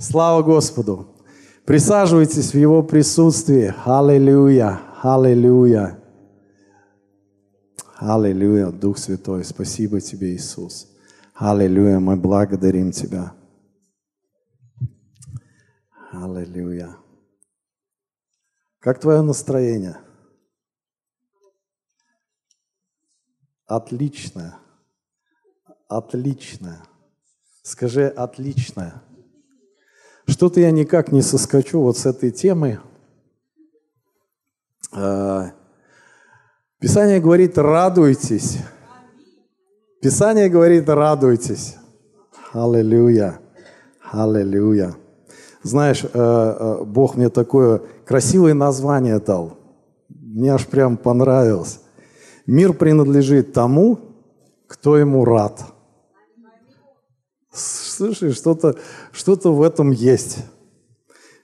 Слава Господу! Присаживайтесь в Его присутствии. Аллилуйя! Аллилуйя! Аллилуйя, Дух Святой, спасибо Тебе, Иисус. Аллилуйя, мы благодарим Тебя. Аллилуйя. Как твое настроение? Отличное. Отличное. Скажи отличное. Что-то я никак не соскочу вот с этой темы. А, Писание говорит, радуйтесь. Писание говорит, радуйтесь. Аллилуйя. Аллилуйя. Знаешь, э, э, Бог мне такое красивое название дал. Мне аж прям понравилось. Мир принадлежит тому, кто ему рад. Слушай, что-то что в этом есть.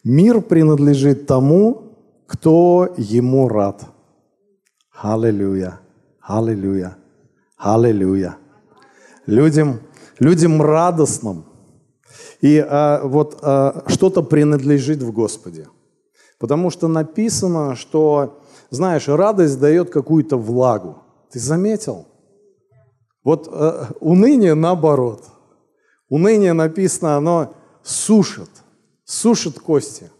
Мир принадлежит тому, кто ему рад. Аллилуйя, аллилуйя, аллилуйя. Людям, людям радостным. И а, вот а, что-то принадлежит в Господе. Потому что написано, что, знаешь, радость дает какую-то влагу. Ты заметил? Вот а, уныние наоборот – Уныние написано, оно сушит, сушит кости.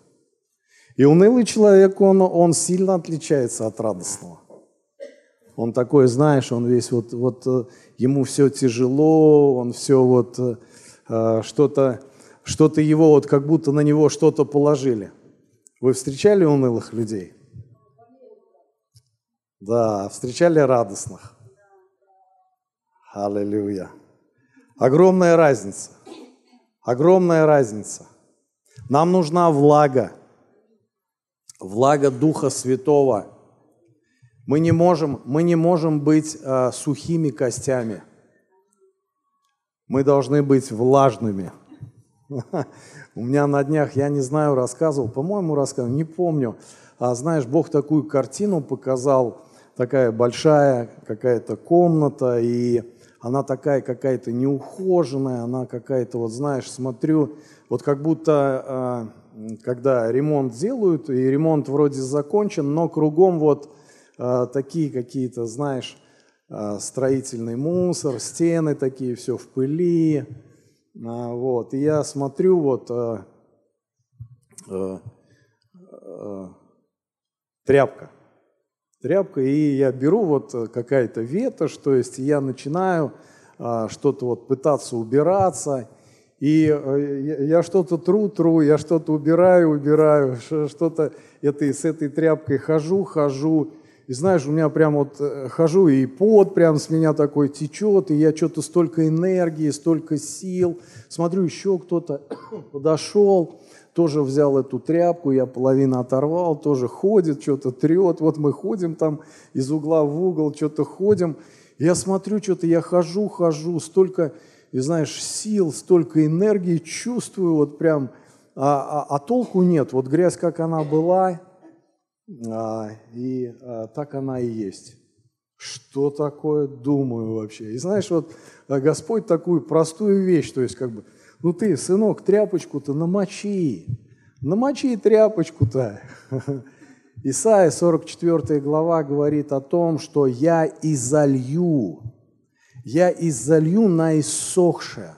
И унылый человек, он, он сильно отличается от радостного. Он такой, знаешь, он весь вот, вот э, ему все тяжело, он все вот э, что-то, что-то его вот как будто на него что-то положили. Вы встречали унылых людей? Да, встречали радостных. Аллилуйя. Огромная разница. Огромная разница. Нам нужна влага. Влага Духа Святого. Мы не можем, мы не можем быть э, сухими костями. Мы должны быть влажными. У меня на днях, я не знаю, рассказывал, по-моему, рассказывал, не помню. А знаешь, Бог такую картину показал, такая большая какая-то комната, и она такая какая-то неухоженная, она какая-то, вот знаешь, смотрю, вот как будто, а, когда ремонт делают, и ремонт вроде закончен, но кругом вот а, такие какие-то, знаешь, а, строительный мусор, стены такие, все в пыли, вот, и я смотрю, вот, тряпка, тряпка, и я беру вот э, какая-то ветошь, то есть я начинаю а, что-то вот пытаться убираться, и э, я что-то тру, тру, я что-то убираю, убираю, что-то это, с этой тряпкой хожу, хожу, и знаешь, у меня прям вот э, хожу, и пот прям с меня такой течет, и я что-то столько энергии, столько сил. Смотрю, еще кто-то подошел, тоже взял эту тряпку, я половину оторвал, тоже ходит, что-то трет. Вот мы ходим там из угла в угол, что-то ходим. Я смотрю, что-то я хожу, хожу, столько, и знаешь, сил, столько энергии чувствую, вот прям, а, а, а толку нет. Вот грязь, как она была, а, и а, так она и есть. Что такое, думаю вообще. И знаешь, вот а, Господь такую простую вещь, то есть как бы – ну ты, сынок, тряпочку-то намочи. Намочи тряпочку-то. Исайя 44 глава говорит о том, что я изолью, я изолью на иссохшее.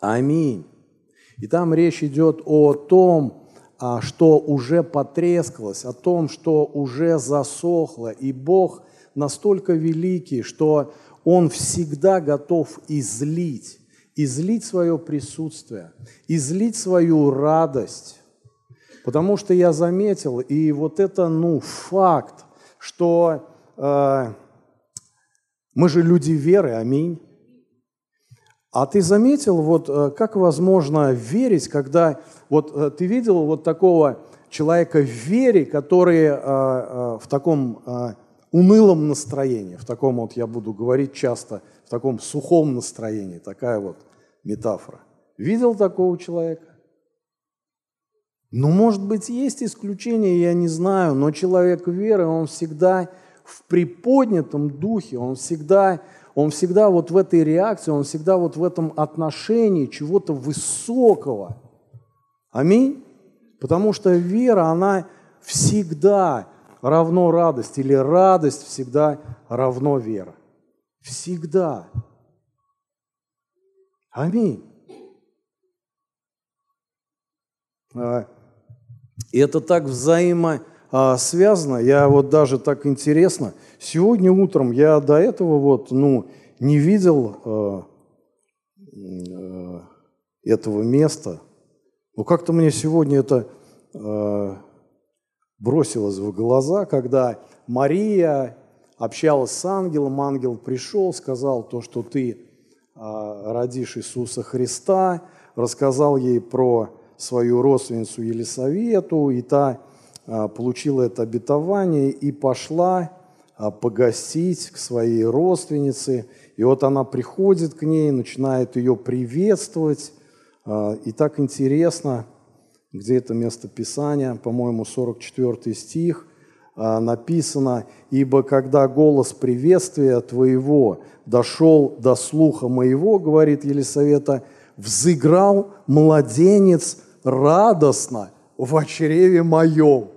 Аминь. И там речь идет о том, а, что уже потрескалось, о том, что уже засохло. И Бог настолько великий, что Он всегда готов излить излить свое присутствие, излить свою радость. Потому что я заметил, и вот это, ну, факт, что э, мы же люди веры, аминь. А ты заметил, вот э, как возможно верить, когда вот э, ты видел вот такого человека в вере, который э, э, в таком э, унылом настроении, в таком вот, я буду говорить часто, в таком сухом настроении, такая вот метафора. Видел такого человека? Ну, может быть, есть исключения, я не знаю, но человек веры, он всегда в приподнятом духе, он всегда, он всегда вот в этой реакции, он всегда вот в этом отношении чего-то высокого. Аминь. Потому что вера, она всегда равно радость, или радость всегда равно вера. Всегда. Аминь. А, и это так взаимосвязано. Я вот даже так интересно. Сегодня утром я до этого вот, ну, не видел э, этого места. Но как-то мне сегодня это бросилось в глаза, когда Мария общалась с ангелом, ангел пришел, сказал то, что ты э, родишь Иисуса Христа, рассказал ей про свою родственницу Елисавету, и та а, получила это обетование и пошла а, погостить к своей родственнице. И вот она приходит к ней, начинает ее приветствовать. А, и так интересно, где это место Писания, по-моему, 44 стих, написано, «Ибо когда голос приветствия твоего дошел до слуха моего, — говорит Елисавета, — взыграл младенец радостно в чреве моем.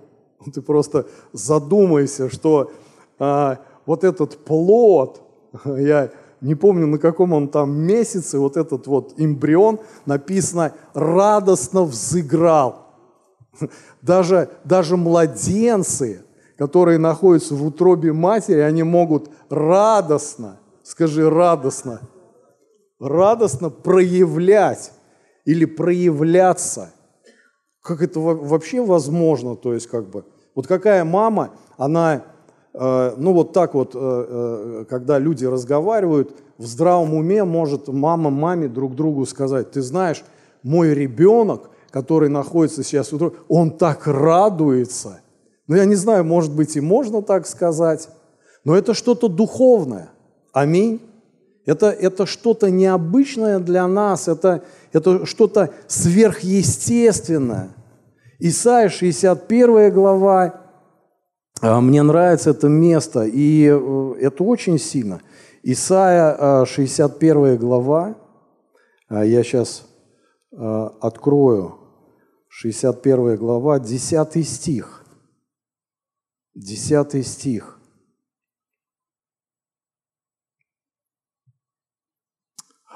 Ты просто задумайся, что а, вот этот плод, я не помню, на каком он там месяце, вот этот вот эмбрион, написано, радостно взыграл. Даже, даже младенцы, которые находятся в утробе матери, они могут радостно, скажи радостно, радостно проявлять или проявляться. Как это вообще возможно? То есть, как бы, вот какая мама, она, э, ну вот так вот, э, э, когда люди разговаривают, в здравом уме может мама маме друг другу сказать, ты знаешь, мой ребенок, который находится сейчас в утробе, он так радуется. Ну, я не знаю, может быть, и можно так сказать, но это что-то духовное. Аминь. Это, это что-то необычное для нас, это, это что-то сверхъестественное. Исайя 61 глава, а, мне нравится это место, и э, это очень сильно. Исайя 61 глава, а, я сейчас а, открою, 61 глава, 10 стих. 10 стих.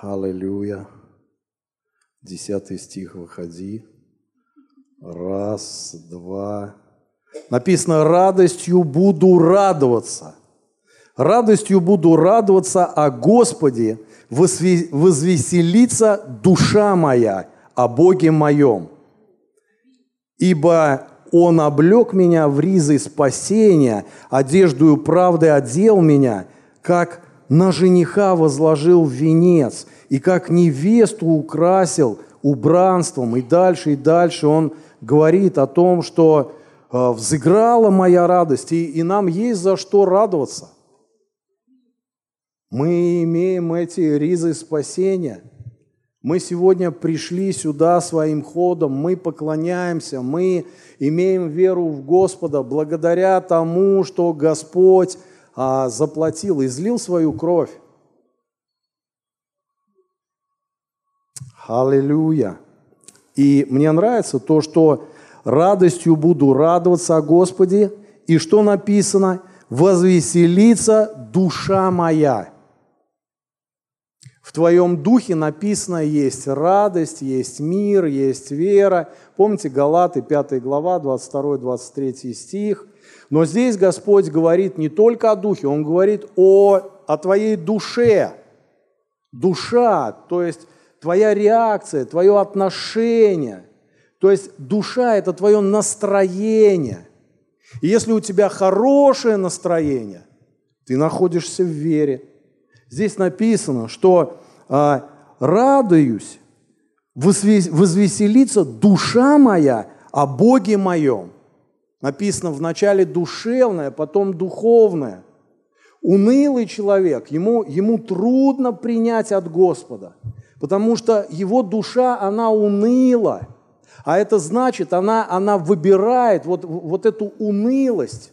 Аллилуйя. Десятый стих, выходи. Раз, два. Написано, радостью буду радоваться. Радостью буду радоваться о Господе, возвеселится душа моя о Боге моем. Ибо Он облег меня в ризы спасения, одеждую правды одел меня, как на жениха возложил венец, и как невесту украсил убранством. И дальше, и дальше он говорит о том, что э, взыграла моя радость, и, и нам есть за что радоваться. Мы имеем эти ризы спасения. Мы сегодня пришли сюда своим ходом, мы поклоняемся, мы имеем веру в Господа благодаря тому, что Господь а, заплатил, излил свою кровь. Аллилуйя. И мне нравится то, что радостью буду радоваться о Господе, и что написано? Возвеселится душа моя. В твоем духе написано, есть радость, есть мир, есть вера. Помните Галаты, 5 глава, 22-23 стих – но здесь Господь говорит не только о духе, Он говорит о, о твоей душе. Душа, то есть твоя реакция, твое отношение. То есть душа – это твое настроение. И если у тебя хорошее настроение, ты находишься в вере. Здесь написано, что а, радуюсь, возвеселится душа моя о Боге моем. Написано вначале душевное, потом духовное. Унылый человек, ему, ему трудно принять от Господа, потому что его душа, она уныла. А это значит, она, она выбирает вот, вот эту унылость.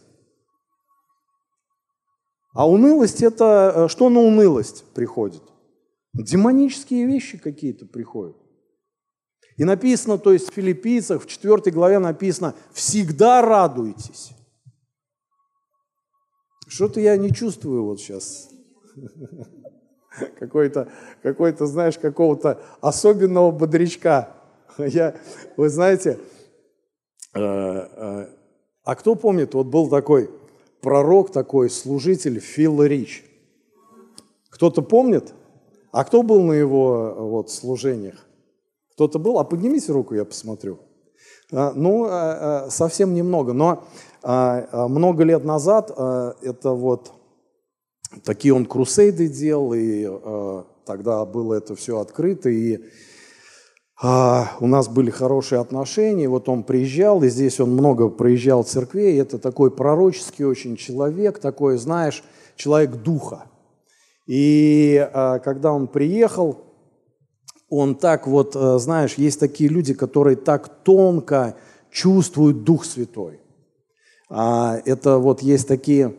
А унылость это, э, что на унылость приходит? Демонические вещи какие-то приходят. И написано, то есть в филиппийцах, в 4 главе написано, всегда радуйтесь. Что-то я не чувствую вот сейчас. Какой-то, какой-то, знаешь, какого-то особенного бодрячка. Я, вы знаете, э, э, а кто помнит, вот был такой пророк, такой служитель Фил Рич. Кто-то помнит? А кто был на его вот, служениях? Кто-то был? А поднимите руку, я посмотрю. А, ну, а, а, совсем немного, но много лет назад это вот такие он крусейды делал, и тогда было это все открыто, и у нас были хорошие отношения, вот он приезжал, и здесь он много проезжал церквей, это такой пророческий очень человек, такой, знаешь, человек духа. И когда он приехал, он так вот, э, знаешь, есть такие люди, которые так тонко чувствуют Дух Святой. А это вот есть такие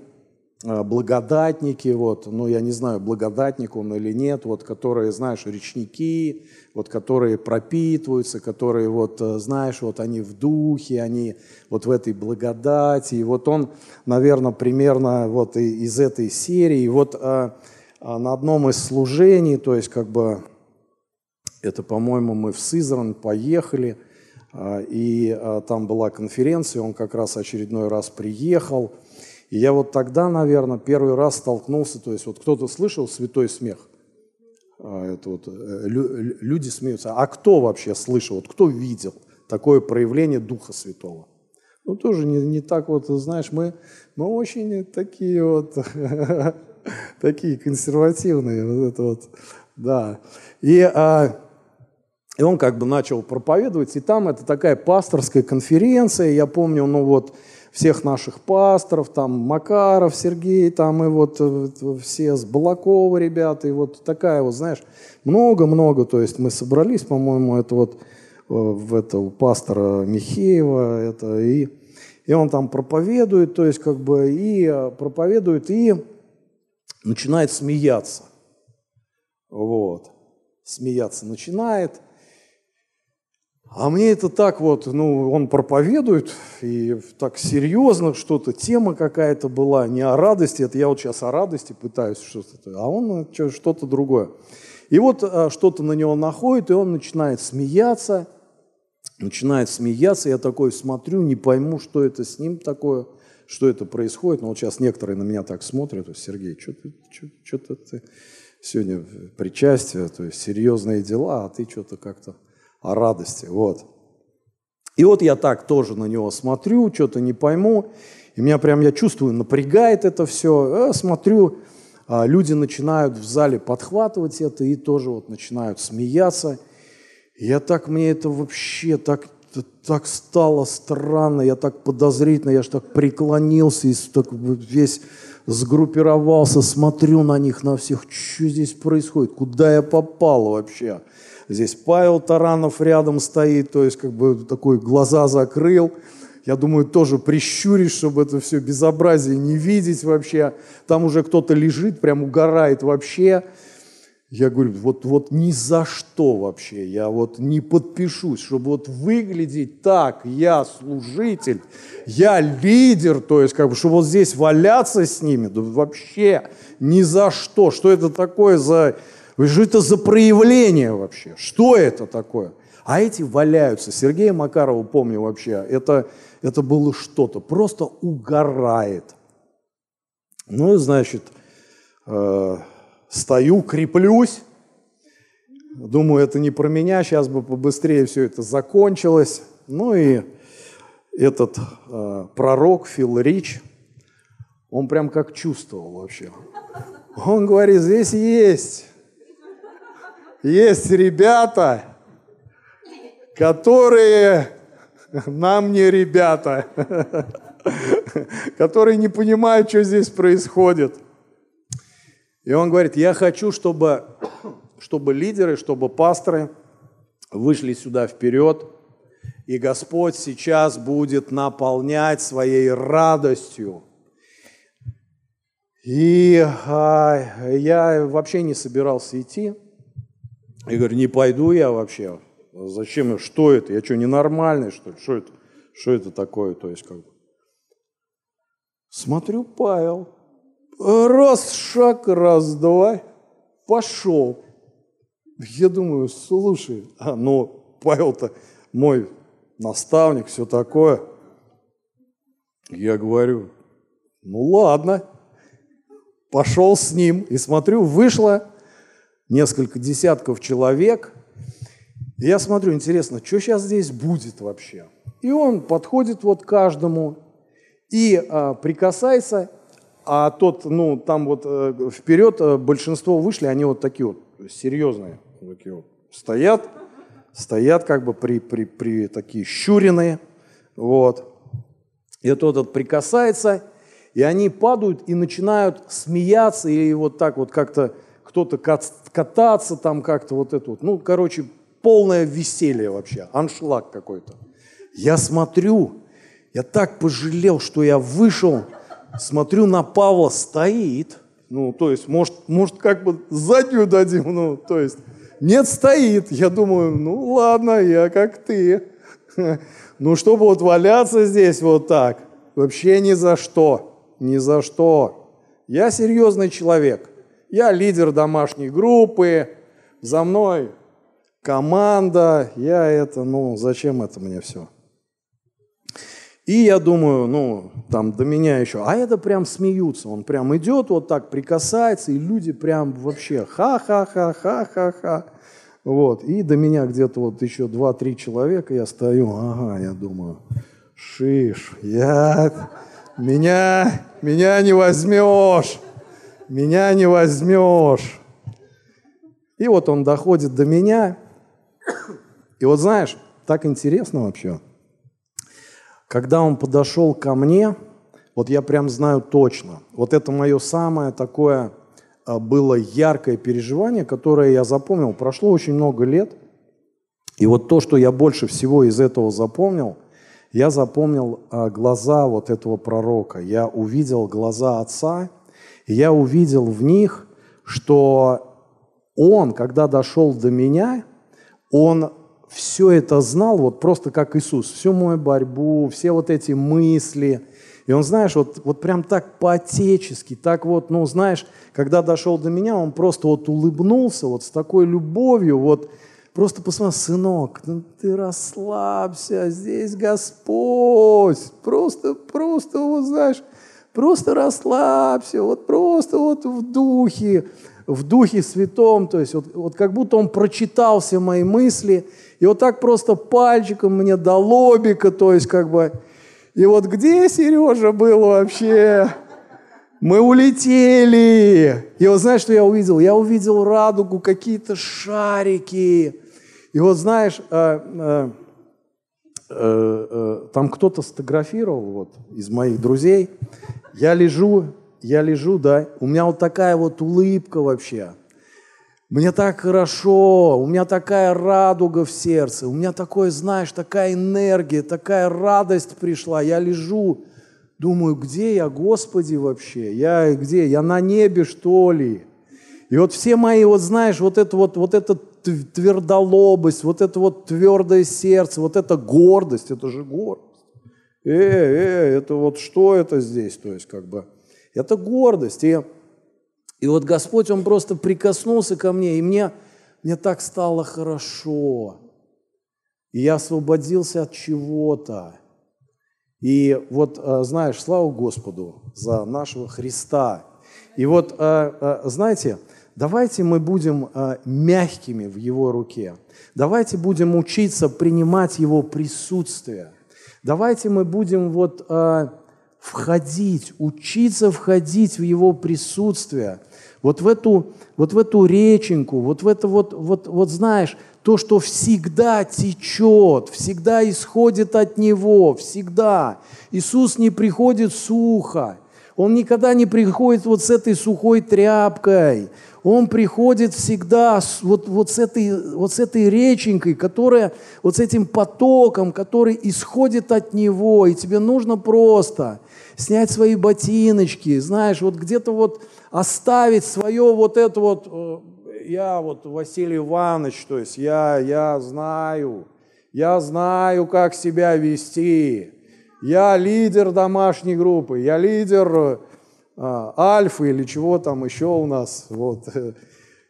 благодатники, вот, ну я не знаю, благодатник он или нет, вот, которые, знаешь, речники, вот, которые пропитываются, которые, вот, э, знаешь, вот они в духе, они вот в этой благодати, и вот он, наверное, примерно вот из этой серии, и вот а, а на одном из служений, то есть как бы это, по-моему, мы в Сызрань поехали, а, и а, там была конференция, он как раз очередной раз приехал. И я вот тогда, наверное, первый раз столкнулся, то есть вот кто-то слышал святой смех? А, это вот э, люди смеются. А кто вообще слышал, вот кто видел такое проявление Духа Святого? Ну, тоже не, не так вот, знаешь, мы, мы очень такие вот, такие консервативные, вот это вот, да. И а, и он как бы начал проповедовать, и там это такая пасторская конференция, я помню, ну вот, всех наших пасторов, там Макаров, Сергей, там и вот э, все с Балакова ребята, и вот такая вот, знаешь, много-много, то есть мы собрались, по-моему, это вот э, в это у пастора Михеева, это и, и он там проповедует, то есть как бы и э, проповедует, и начинает смеяться, вот, смеяться начинает – а мне это так вот, ну, он проповедует, и так серьезно что-то, тема какая-то была, не о радости, это я вот сейчас о радости пытаюсь что-то, а он что-то другое. И вот а, что-то на него находит, и он начинает смеяться, начинает смеяться, я такой смотрю, не пойму, что это с ним такое, что это происходит. Но вот сейчас некоторые на меня так смотрят, Сергей, что ты, что, ты сегодня причастие, то есть серьезные дела, а ты что-то как-то о радости. Вот. И вот я так тоже на него смотрю, что-то не пойму, и меня прям, я чувствую, напрягает это все. Я смотрю, а, люди начинают в зале подхватывать это и тоже вот начинают смеяться. я так, мне это вообще так, так стало странно, я так подозрительно, я же так преклонился и так весь сгруппировался, смотрю на них, на всех, что здесь происходит, куда я попал вообще. Здесь Павел Таранов рядом стоит, то есть как бы такой глаза закрыл. Я думаю, тоже прищурить, чтобы это все безобразие не видеть вообще. Там уже кто-то лежит, прям угорает вообще. Я говорю, вот, вот ни за что вообще, я вот не подпишусь, чтобы вот выглядеть так, я служитель, я лидер, то есть как бы, чтобы вот здесь валяться с ними, да вообще ни за что. Что это такое за что это за проявление вообще? Что это такое? А эти валяются. Сергея Макарова, помню вообще, это, это было что-то. Просто угорает. Ну, значит, э, стою, креплюсь. Думаю, это не про меня, сейчас бы побыстрее все это закончилось. Ну и этот э, пророк Фил Рич, он прям как чувствовал вообще. Он говорит, здесь есть есть ребята, которые нам не ребята, которые не понимают, что здесь происходит. И он говорит, я хочу, чтобы, чтобы лидеры, чтобы пасторы вышли сюда вперед, и Господь сейчас будет наполнять своей радостью. И а, я вообще не собирался идти, я говорю, не пойду я вообще. зачем, что это, я что, ненормальный, что ли, что это, что это такое, то есть как бы. Смотрю, Павел, раз шаг, раз, два, пошел. Я думаю, слушай, а ну, Павел-то мой наставник, все такое. Я говорю, ну ладно, пошел с ним и смотрю, вышло несколько десятков человек. И я смотрю, интересно, что сейчас здесь будет вообще? И он подходит вот каждому и а, прикасается, а тот, ну, там вот э, вперед э, большинство вышли, они вот такие вот серьезные, такие вот, стоят, стоят как бы при, при, при такие щуренные, вот. И тот этот прикасается, и они падают и начинают смеяться, и вот так вот как-то кто-то кататься там как-то вот это вот. Ну, короче, полное веселье вообще, аншлаг какой-то. Я смотрю, я так пожалел, что я вышел, смотрю на Павла, стоит. Ну, то есть, может, может как бы заднюю дадим, ну, то есть, нет, стоит. Я думаю, ну, ладно, я как ты. Ну, чтобы вот валяться здесь вот так, вообще ни за что, ни за что. Я серьезный человек. Я лидер домашней группы, за мной команда, я это, ну, зачем это мне все? И я думаю, ну, там до меня еще, а это прям смеются, он прям идет вот так, прикасается, и люди прям вообще ха-ха-ха-ха-ха-ха. Вот, и до меня где-то вот еще два-три человека, я стою, ага, я думаю, шиш, я, меня, меня не возьмешь, меня не возьмешь. И вот он доходит до меня, и вот знаешь, так интересно вообще – когда он подошел ко мне, вот я прям знаю точно, вот это мое самое такое а, было яркое переживание, которое я запомнил. Прошло очень много лет, и вот то, что я больше всего из этого запомнил, я запомнил а, глаза вот этого пророка. Я увидел глаза отца, и я увидел в них, что он, когда дошел до меня, он все это знал, вот просто как Иисус, всю мою борьбу, все вот эти мысли. И он, знаешь, вот, вот прям так по-отечески, так вот, ну, знаешь, когда дошел до меня, он просто вот улыбнулся вот с такой любовью, вот просто посмотрел, сынок, ну ты расслабься, здесь Господь, просто, просто, вот знаешь, просто расслабься, вот просто вот в духе, в Духе Святом, то есть вот, вот как будто он прочитал все мои мысли, и вот так просто пальчиком мне до лобика, то есть как бы... И вот где Сережа был вообще? Мы улетели. И вот знаешь, что я увидел? Я увидел радугу, какие-то шарики. И вот знаешь, э, э, там кто-то сфотографировал вот, из моих друзей. Я лежу, я лежу, да, у меня вот такая вот улыбка вообще. Мне так хорошо, у меня такая радуга в сердце, у меня такое, знаешь, такая энергия, такая радость пришла. Я лежу, думаю, где я, Господи, вообще? Я где? Я на небе, что ли? И вот все мои, вот знаешь, вот это вот, вот эта твердолобость, вот это вот твердое сердце, вот эта гордость, это же гордость. Э, э, это вот что это здесь? То есть как бы это гордость. И, и вот Господь, Он просто прикоснулся ко мне, и мне, мне так стало хорошо. И я освободился от чего-то. И вот, а, знаешь, слава Господу за нашего Христа. И вот, а, а, знаете, давайте мы будем мягкими в Его руке. Давайте будем учиться принимать Его присутствие. Давайте мы будем вот входить, учиться входить в Его присутствие, вот в эту, вот в эту реченьку, вот в это вот, вот, вот знаешь, то, что всегда течет, всегда исходит от Него, всегда. Иисус не приходит сухо, Он никогда не приходит вот с этой сухой тряпкой, Он приходит всегда вот, вот, с этой, вот с этой реченькой, которая, вот с этим потоком, который исходит от Него, и тебе нужно просто снять свои ботиночки, знаешь, вот где-то вот оставить свое вот это вот, э, я вот Василий Иванович, то есть я, я знаю, я знаю, как себя вести. Я лидер домашней группы, я лидер а, альфы или чего там еще у нас. Вот.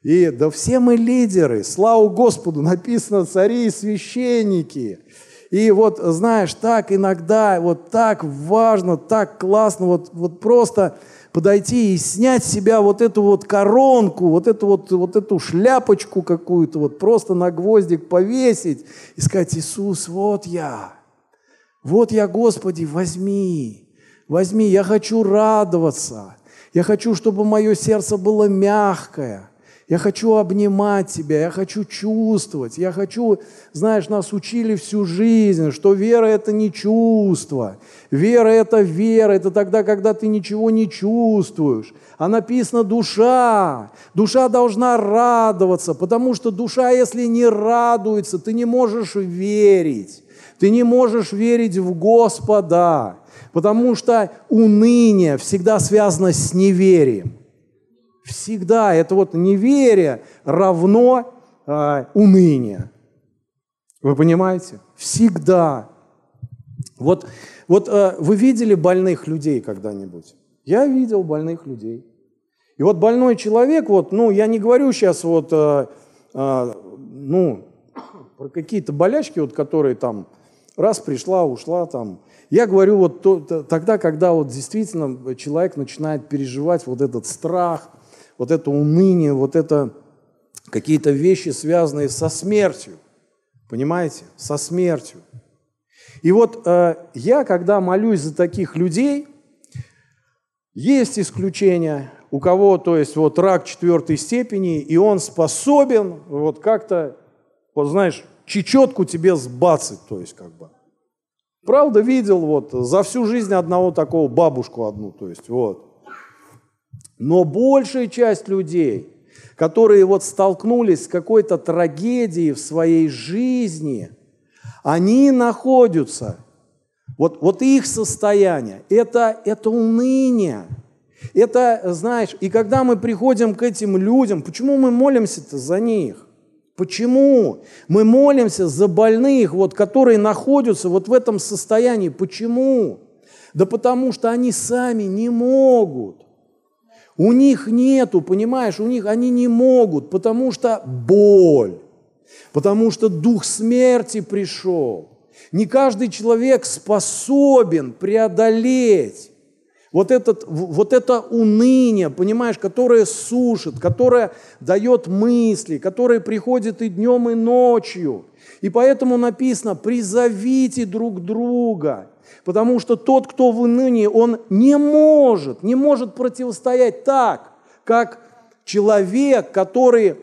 И да все мы лидеры, слава Господу, написано цари и священники. И вот, знаешь, так иногда, вот так важно, так классно, вот, вот просто подойти и снять с себя вот эту вот коронку, вот эту вот, вот эту шляпочку какую-то, вот просто на гвоздик повесить и сказать, Иисус, вот я, вот я, Господи, возьми, возьми, я хочу радоваться, я хочу, чтобы мое сердце было мягкое, я хочу обнимать тебя, я хочу чувствовать, я хочу, знаешь, нас учили всю жизнь, что вера – это не чувство, вера – это вера, это тогда, когда ты ничего не чувствуешь. А написано душа, душа должна радоваться, потому что душа, если не радуется, ты не можешь верить, ты не можешь верить в Господа, потому что уныние всегда связано с неверием. Всегда это вот неверие равно э, уныние. Вы понимаете? Всегда. Вот, вот э, вы видели больных людей когда-нибудь? Я видел больных людей. И вот больной человек, вот, ну, я не говорю сейчас вот, э, э, ну, про какие-то болячки, вот, которые там раз пришла, ушла там. Я говорю вот то, тогда, когда вот действительно человек начинает переживать вот этот страх, вот это уныние, вот это какие-то вещи, связанные со смертью. Понимаете? Со смертью. И вот э, я, когда молюсь за таких людей, есть исключения, у кого, то есть вот рак четвертой степени, и он способен вот как-то, вот знаешь, чечетку тебе сбацать, то есть как бы. Правда, видел вот за всю жизнь одного такого бабушку одну, то есть вот. Но большая часть людей, которые вот столкнулись с какой-то трагедией в своей жизни, они находятся, вот, вот их состояние, это, это уныние. Это, знаешь, и когда мы приходим к этим людям, почему мы молимся-то за них? Почему? Мы молимся за больных, вот, которые находятся вот в этом состоянии. Почему? Да потому что они сами не могут. У них нету, понимаешь, у них они не могут, потому что боль, потому что дух смерти пришел. Не каждый человек способен преодолеть вот, этот, вот это уныние, понимаешь, которое сушит, которое дает мысли, которое приходит и днем, и ночью. И поэтому написано, призовите друг друга Потому что тот, кто в унынии, он не может, не может противостоять так, как человек, который,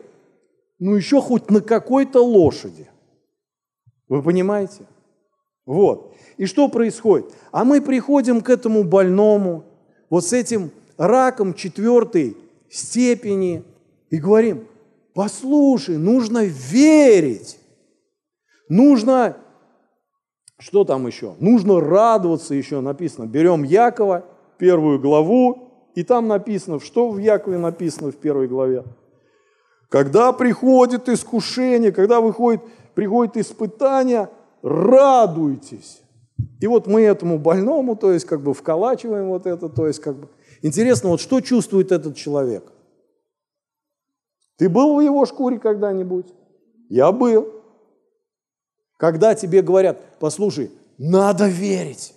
ну еще хоть на какой-то лошади. Вы понимаете? Вот. И что происходит? А мы приходим к этому больному, вот с этим раком четвертой степени, и говорим, послушай, нужно верить, нужно что там еще? Нужно радоваться еще, написано. Берем Якова, первую главу, и там написано, что в Якове написано в первой главе. Когда приходит искушение, когда выходит, приходит испытание, радуйтесь. И вот мы этому больному, то есть как бы вколачиваем вот это, то есть как бы... Интересно, вот что чувствует этот человек? Ты был в его шкуре когда-нибудь? Я был. Когда тебе говорят, послушай, надо верить.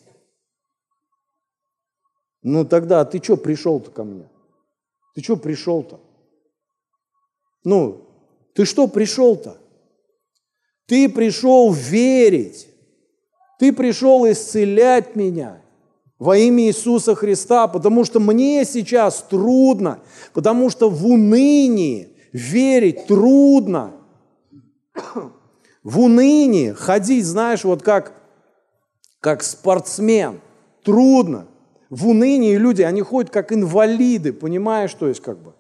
Ну тогда ты что пришел-то ко мне? Ты что пришел-то? Ну, ты что пришел-то? Ты пришел верить. Ты пришел исцелять меня во имя Иисуса Христа, потому что мне сейчас трудно, потому что в унынии верить трудно в унынии ходить, знаешь, вот как, как спортсмен, трудно. В унынии люди, они ходят как инвалиды, понимаешь, то есть как бы.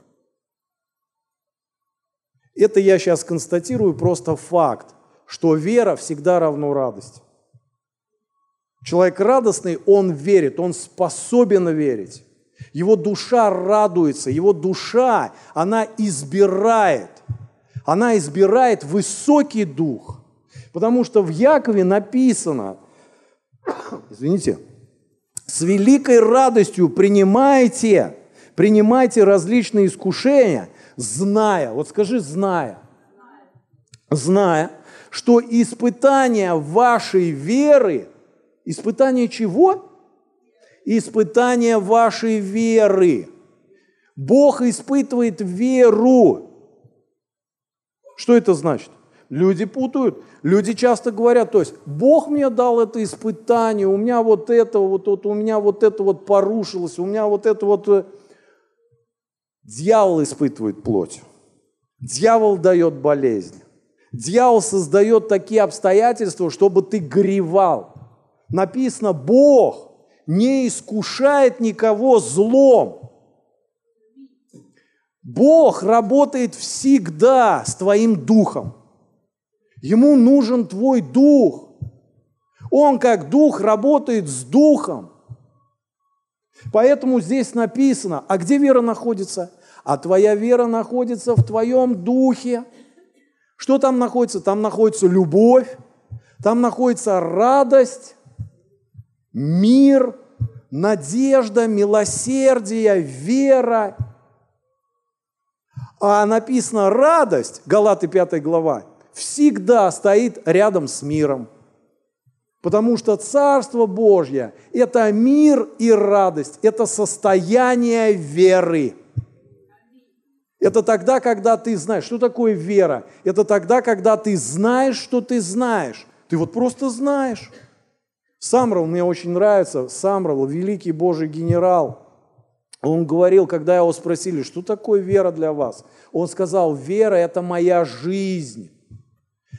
Это я сейчас констатирую просто факт, что вера всегда равно радость. Человек радостный, он верит, он способен верить. Его душа радуется, его душа, она избирает. Она избирает высокий дух. Потому что в Якове написано, извините, с великой радостью принимайте, принимайте различные искушения, зная, вот скажи, зная, зная, что испытание вашей веры, испытание чего? Испытание вашей веры. Бог испытывает веру. Что это значит? Люди путают. Люди часто говорят, то есть Бог мне дал это испытание, у меня вот это вот, вот у меня вот это вот порушилось, у меня вот это вот... Э, Дьявол испытывает плоть. Дьявол дает болезнь. Дьявол создает такие обстоятельства, чтобы ты горевал. Написано, Бог не искушает никого злом. Бог работает всегда с твоим духом. Ему нужен твой дух. Он как дух работает с духом. Поэтому здесь написано, а где вера находится? А твоя вера находится в твоем духе. Что там находится? Там находится любовь, там находится радость, мир, надежда, милосердие, вера. А написано радость, Галаты 5 глава, всегда стоит рядом с миром. Потому что Царство Божье – это мир и радость, это состояние веры. Это тогда, когда ты знаешь, что такое вера. Это тогда, когда ты знаешь, что ты знаешь. Ты вот просто знаешь. Самрал мне очень нравится. Самрал, великий Божий генерал. Он говорил, когда его спросили, что такое вера для вас? Он сказал, вера – это моя жизнь.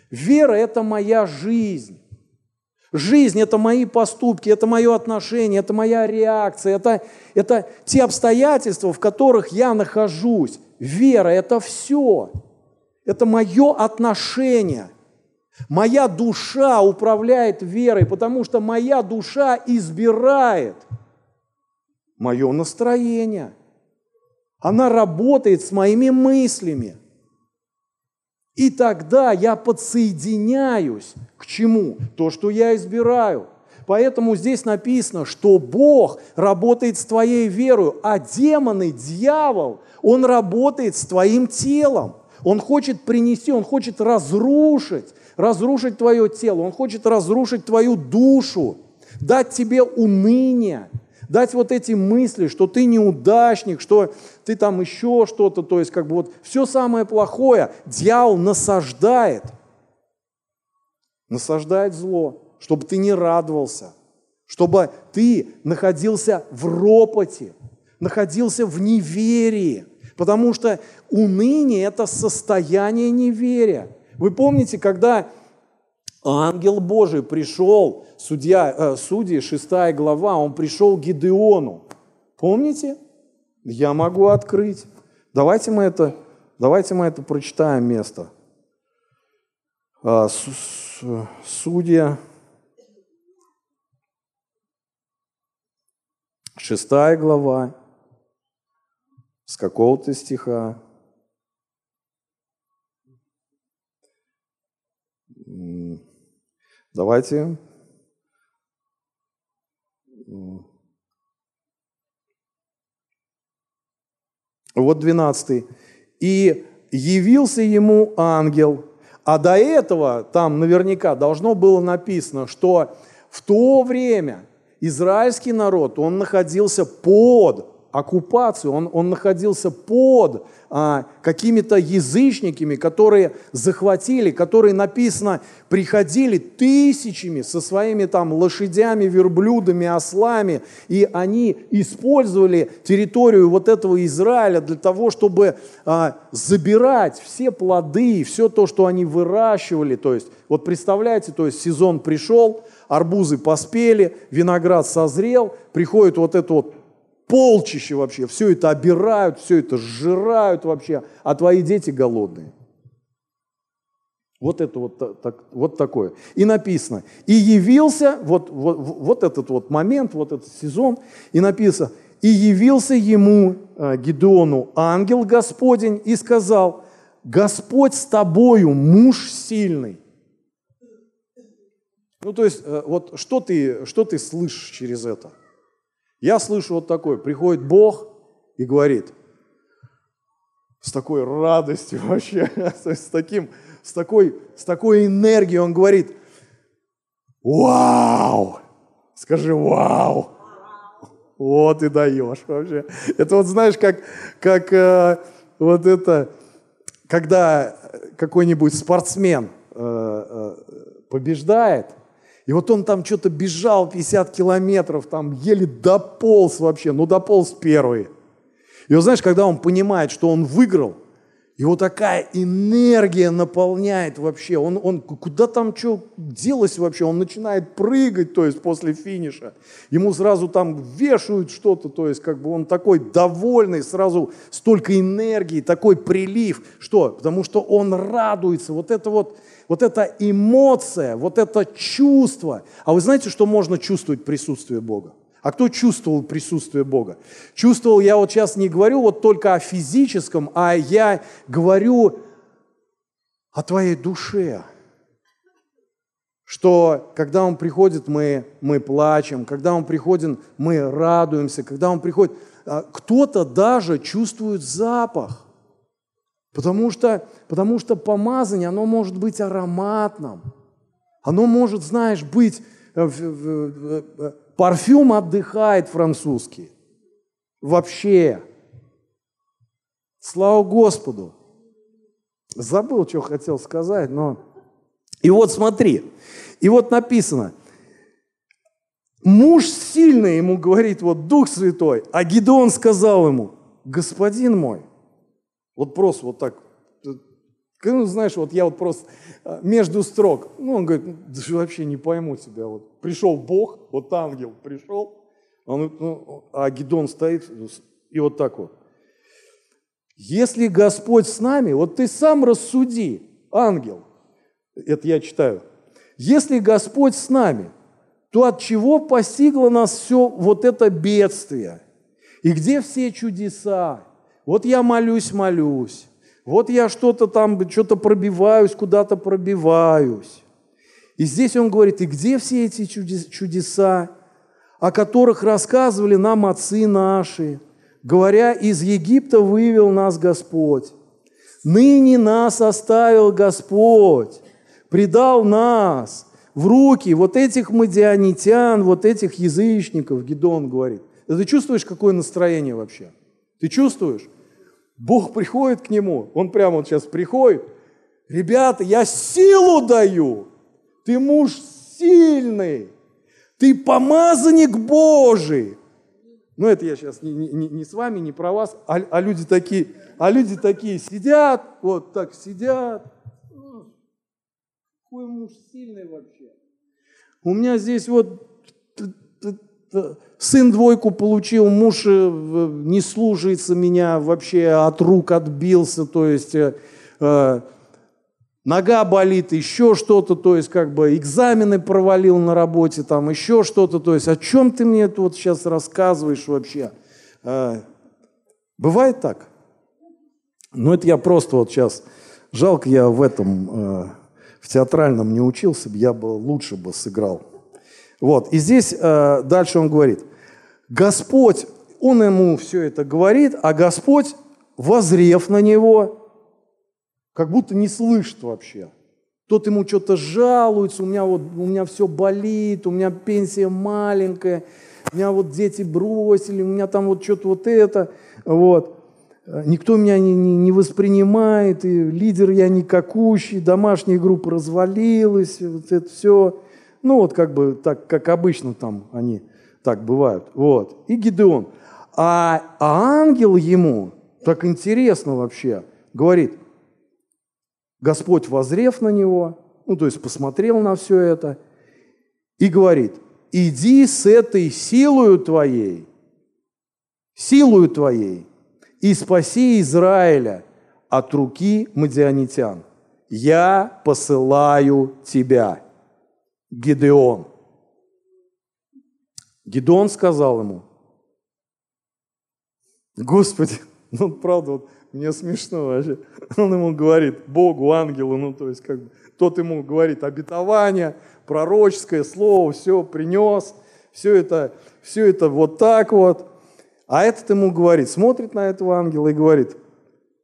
Вера – это моя жизнь. Жизнь – это мои поступки, это мое отношение, это моя реакция, это, это те обстоятельства, в которых я нахожусь. Вера – это все. Это мое отношение. Моя душа управляет верой, потому что моя душа избирает мое настроение. Она работает с моими мыслями. И тогда я подсоединяюсь к чему? То, что я избираю. Поэтому здесь написано, что Бог работает с твоей верой, а демоны, дьявол, он работает с твоим телом. Он хочет принести, он хочет разрушить, разрушить твое тело, он хочет разрушить твою душу, дать тебе уныние, дать вот эти мысли, что ты неудачник, что ты там еще что-то, то есть как бы вот все самое плохое дьявол насаждает, насаждает зло, чтобы ты не радовался, чтобы ты находился в ропоте, находился в неверии, потому что уныние – это состояние неверия. Вы помните, когда ангел Божий пришел, судья, э, судьи, 6 глава, он пришел к Гидеону. Помните? Я могу открыть. Давайте мы это, давайте мы это прочитаем место. А, судья, шестая глава, с какого-то стиха. Давайте Вот 12. «И явился ему ангел». А до этого там наверняка должно было написано, что в то время израильский народ, он находился под оккупацию, он, он находился под а, какими-то язычниками, которые захватили, которые, написано, приходили тысячами со своими там лошадями, верблюдами, ослами, и они использовали территорию вот этого Израиля для того, чтобы а, забирать все плоды, все то, что они выращивали. То есть, вот представляете, то есть сезон пришел, арбузы поспели, виноград созрел, приходит вот это вот полчище вообще, все это обирают, все это сжирают вообще, а твои дети голодные. Вот это вот, так, вот такое. И написано, и явился, вот, вот, вот этот вот момент, вот этот сезон, и написано, и явился ему, э, Гедеону, ангел Господень и сказал, Господь с тобою, муж сильный. Ну, то есть, э, вот что ты, что ты слышишь через это? Я слышу вот такое, приходит Бог и говорит, с такой радостью вообще, с, таким, с, такой, с такой энергией он говорит, вау, скажи вау, вот и даешь вообще. Это вот знаешь, как, как э, вот это, когда какой-нибудь спортсмен э, э, побеждает, и вот он там что-то бежал 50 километров, там еле дополз вообще, ну дополз первый. И вот знаешь, когда он понимает, что он выиграл – его такая энергия наполняет вообще. Он, он куда там что делось вообще? Он начинает прыгать, то есть после финиша. Ему сразу там вешают что-то, то есть как бы он такой довольный, сразу столько энергии, такой прилив. Что? Потому что он радуется. Вот это вот, вот эта эмоция, вот это чувство. А вы знаете, что можно чувствовать присутствие Бога? А кто чувствовал присутствие Бога? Чувствовал, я вот сейчас не говорю вот только о физическом, а я говорю о твоей душе. Что когда Он приходит, мы, мы плачем, когда Он приходит, мы радуемся, когда Он приходит, а, кто-то даже чувствует запах. Потому что, потому что помазание, оно может быть ароматным. Оно может, знаешь, быть э, Парфюм отдыхает французский. Вообще. Слава Господу. Забыл, что хотел сказать, но... И вот смотри, и вот написано, муж сильный ему говорит, вот Дух Святой, а Гидеон сказал ему, господин мой, вот просто вот так ну, знаешь, вот я вот просто а, между строк, ну, он говорит, да вообще не пойму тебя. Вот пришел Бог, вот ангел пришел, он, ну, а Гидон стоит и вот так вот. Если Господь с нами, вот ты сам рассуди, ангел, это я читаю, если Господь с нами, то от чего постигло нас все вот это бедствие? И где все чудеса? Вот я молюсь, молюсь. Вот я что-то там, что-то пробиваюсь, куда-то пробиваюсь. И здесь он говорит, и где все эти чудеса, о которых рассказывали нам отцы наши, говоря, из Египта вывел нас Господь. Ныне нас оставил Господь, предал нас в руки вот этих мадианитян, вот этих язычников, Гедон говорит. Ты чувствуешь, какое настроение вообще? Ты чувствуешь? Бог приходит к нему, он прямо вот сейчас приходит, ребята, я силу даю, ты муж сильный, ты помазанник Божий. Ну, это я сейчас не, не, не с вами, не про вас, а, а люди такие, а люди такие сидят, вот так сидят. Какой муж сильный вообще. У меня здесь вот сын двойку получил, муж э, не служится меня, вообще от рук отбился, то есть э, э, нога болит, еще что-то, то есть как бы экзамены провалил на работе, там еще что-то, то есть о чем ты мне это вот сейчас рассказываешь вообще? Э, бывает так? Ну это я просто вот сейчас, жалко я в этом, э, в театральном не учился, я бы лучше бы сыграл. Вот, и здесь э, дальше он говорит, Господь, он ему все это говорит, а Господь, возрев на него, как будто не слышит вообще. Тот ему что-то жалуется, у меня вот у меня все болит, у меня пенсия маленькая, меня вот дети бросили, у меня там вот что-то вот это, вот. Никто меня не, не, не воспринимает, и лидер я никакущий, домашняя группа развалилась, вот это все. Ну, вот как бы так, как обычно там они так бывают. Вот. И Гидеон. А, а ангел ему, так интересно вообще, говорит, Господь возрев на него, ну, то есть посмотрел на все это, и говорит, иди с этой силою твоей, силою твоей, и спаси Израиля от руки мадианитян. Я посылаю тебя. Гидеон. Гидеон сказал ему, Господи, ну правда, вот мне смешно вообще. Он ему говорит, Богу, ангелу, ну то есть как бы, тот ему говорит обетование, пророческое слово, все принес, все это, все это вот так вот. А этот ему говорит, смотрит на этого ангела и говорит,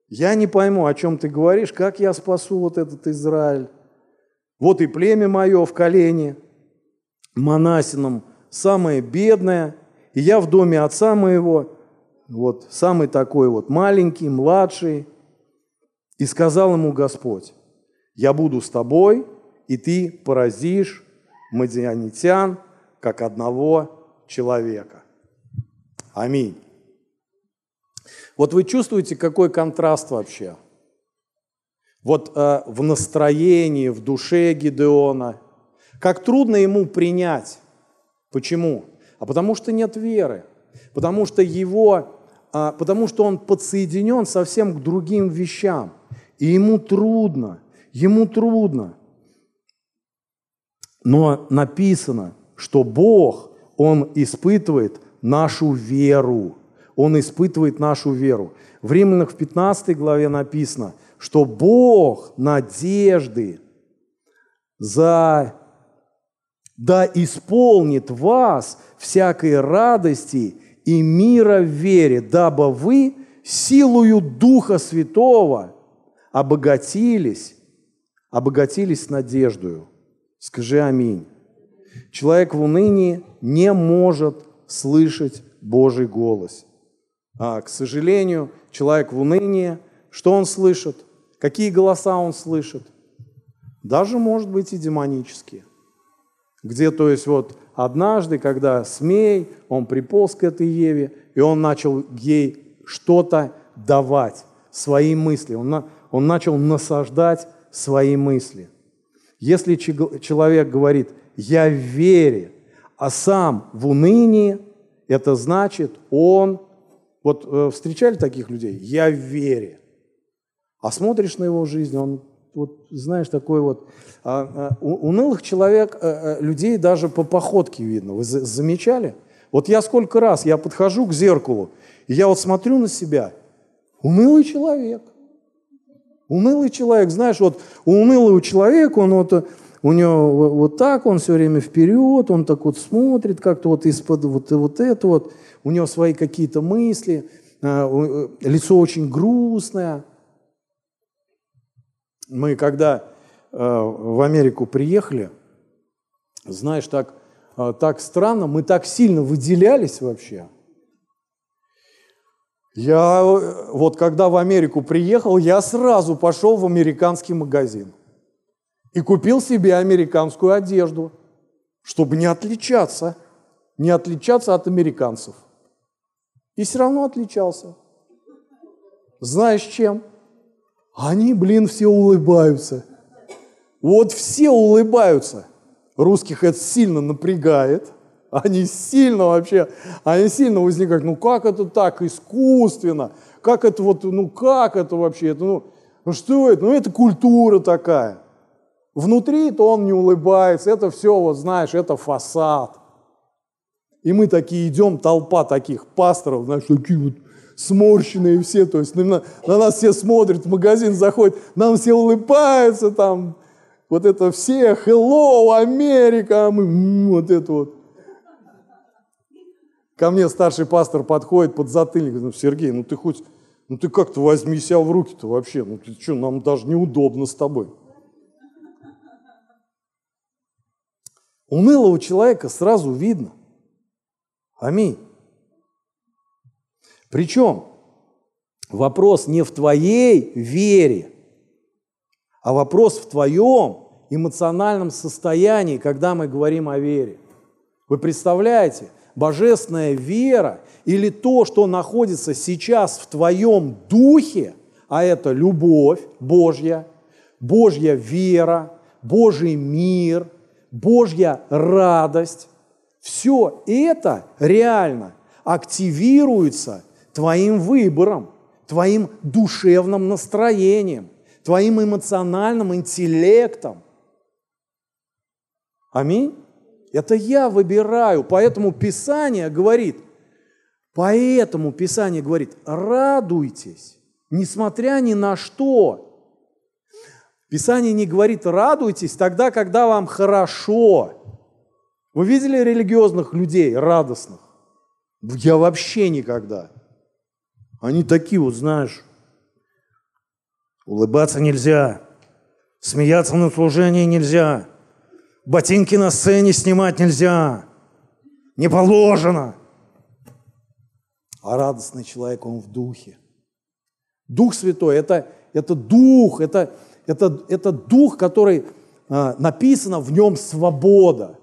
я не пойму, о чем ты говоришь, как я спасу вот этот Израиль. Вот и племя мое в колене, Манасином, самое бедное, и я в доме отца моего, вот самый такой вот маленький, младший. И сказал ему Господь, я буду с тобой, и ты поразишь мадианитян, как одного человека. Аминь. Вот вы чувствуете, какой контраст вообще? Вот э, в настроении, в душе Гидеона. Как трудно ему принять. Почему? А потому что нет веры. Потому что его, э, потому что он подсоединен совсем к другим вещам. И ему трудно, ему трудно. Но написано, что Бог, Он испытывает нашу веру. Он испытывает нашу веру. В Римлянах в 15 главе написано, что Бог надежды за да исполнит вас всякой радости и мира в вере, дабы вы силою Духа Святого обогатились, обогатились надеждою. Скажи аминь. Человек в унынии не может слышать Божий голос. А, к сожалению, человек в унынии, что он слышит? Какие голоса он слышит? Даже, может быть, и демонические. Где, то есть, вот однажды, когда смей, он приполз к этой Еве, и он начал ей что-то давать, свои мысли. Он, на, он начал насаждать свои мысли. Если человек говорит «я в вере», а сам в унынии, это значит, он вот э, встречали таких людей? Я в вере. А смотришь на его жизнь, он, вот, знаешь, такой вот... А, а, унылых человек, а, людей даже по походке видно. Вы замечали? Вот я сколько раз, я подхожу к зеркалу, и я вот смотрю на себя. Унылый человек. Унылый человек. Знаешь, вот у унылого человека, он вот у него вот так, он все время вперед, он так вот смотрит как-то вот из-под вот, вот это вот у него свои какие-то мысли, а, э, лицо очень грустное. Мы когда э, в Америку приехали, знаешь, так, э, так странно, мы так сильно выделялись вообще. Я вот когда в Америку приехал, я сразу пошел в американский магазин и купил себе американскую одежду, чтобы не отличаться, не отличаться от американцев. И все равно отличался. Знаешь чем? Они, блин, все улыбаются. Вот все улыбаются. Русских это сильно напрягает. Они сильно вообще, они сильно возникают. Ну как это так искусственно? Как это вот, ну как это вообще? Это, ну, ну что это? Ну это культура такая. Внутри-то он не улыбается. Это все, вот знаешь, это фасад. И мы такие идем, толпа таких пасторов, знаешь, такие вот сморщенные все, то есть на, на нас все смотрят, в магазин заходят, нам все улыбаются там, вот это все, hello, Америка, мы, вот это вот. Ко мне старший пастор подходит под затыльник, говорит, Сергей, ну ты хоть, ну ты как-то возьми себя в руки-то вообще, ну ты что, нам даже неудобно с тобой. Унылого человека сразу видно – Аминь. Причем вопрос не в твоей вере, а вопрос в твоем эмоциональном состоянии, когда мы говорим о вере. Вы представляете, божественная вера или то, что находится сейчас в твоем духе, а это любовь Божья, Божья вера, Божий мир, Божья радость, все это реально активируется твоим выбором, твоим душевным настроением, твоим эмоциональным интеллектом. Аминь. Это я выбираю. Поэтому Писание говорит, Поэтому Писание говорит, радуйтесь, несмотря ни на что. Писание не говорит, радуйтесь тогда, когда вам хорошо. Вы видели религиозных людей радостных? Я вообще никогда. Они такие вот, знаешь, улыбаться нельзя, смеяться на служении нельзя, ботинки на сцене снимать нельзя, не положено. А радостный человек, он в духе. Дух Святой это, – это дух, это, это, это дух, который а, написано в нем свобода.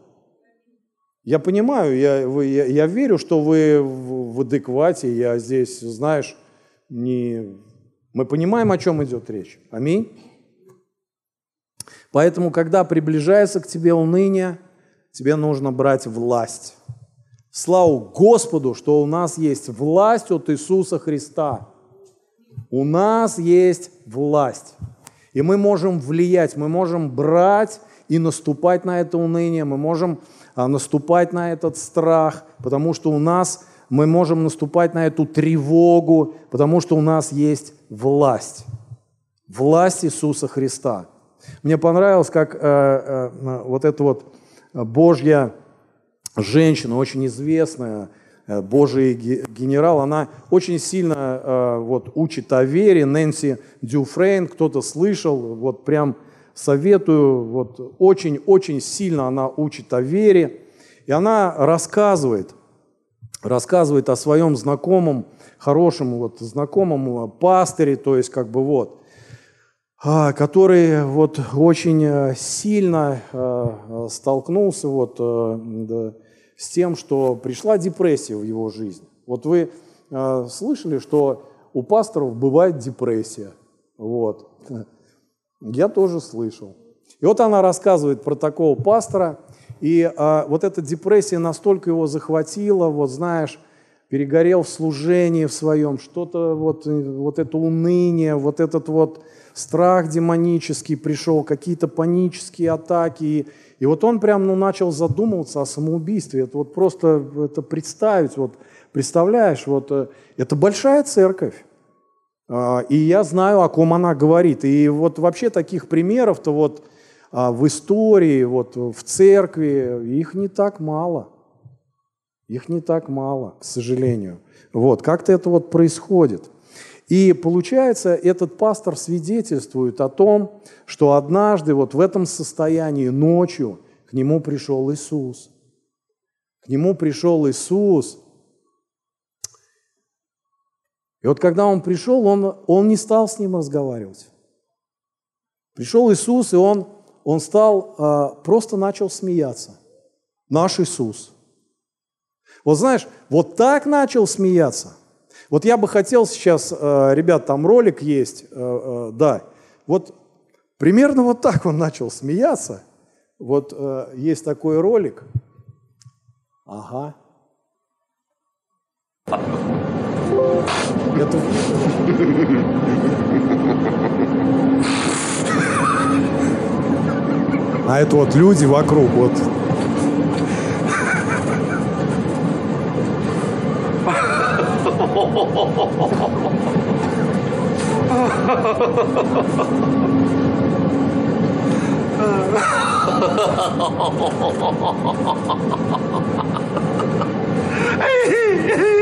Я понимаю, я, вы, я, я верю, что вы в, в адеквате, я здесь, знаешь, не... мы понимаем, о чем идет речь. Аминь. Поэтому, когда приближается к тебе уныние, тебе нужно брать власть. Слава Господу, что у нас есть власть от Иисуса Христа. У нас есть власть. И мы можем влиять, мы можем брать и наступать на это уныние, мы можем наступать на этот страх, потому что у нас мы можем наступать на эту тревогу, потому что у нас есть власть. Власть Иисуса Христа. Мне понравилось, как э, э, вот эта вот Божья женщина, очень известная, э, Божий генерал, она очень сильно э, вот, учит о вере. Нэнси Дюфрейн, кто-то слышал, вот прям советую, вот очень-очень сильно она учит о вере. И она рассказывает, рассказывает о своем знакомом, хорошем вот знакомом пастыре, то есть как бы вот, а, который вот очень э, сильно э, столкнулся вот э, с тем, что пришла депрессия в его жизнь. Вот вы слышали, что у пасторов бывает депрессия. Вот. Я тоже слышал. И вот она рассказывает про такого пастора, и а, вот эта депрессия настолько его захватила, вот знаешь, перегорел в служении в своем, что-то вот, вот это уныние, вот этот вот страх демонический пришел, какие-то панические атаки. И, и вот он прям ну, начал задумываться о самоубийстве. Это вот просто это представить, вот представляешь, вот э, это большая церковь. А, и я знаю, о ком она говорит. И вот вообще таких примеров-то вот а, в истории, вот в церкви, их не так мало. Их не так мало, к сожалению. Вот, как-то это вот происходит. И получается, этот пастор свидетельствует о том, что однажды вот в этом состоянии ночью к нему пришел Иисус. К нему пришел Иисус и вот когда он пришел, он, он не стал с ним разговаривать. Пришел Иисус, и он, он стал, э, просто начал смеяться. Наш Иисус. Вот знаешь, вот так начал смеяться. Вот я бы хотел сейчас, э, ребят, там ролик есть, э, да, вот примерно вот так он начал смеяться. Вот есть такой ролик. Ага. Это... А это вот люди вокруг, вот.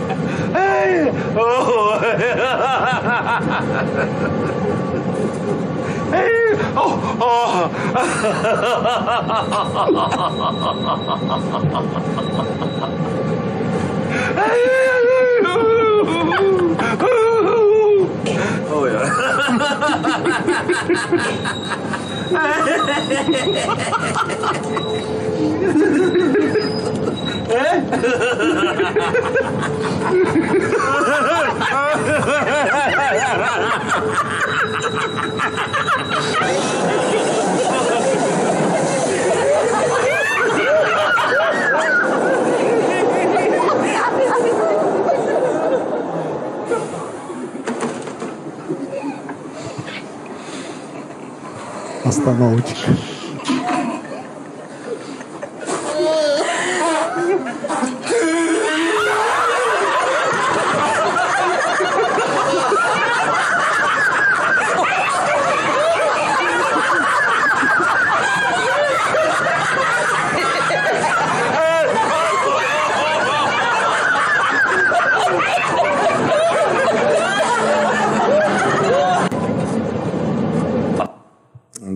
에이! 에이! 어, 어. oh 어. yeah. Остановочка.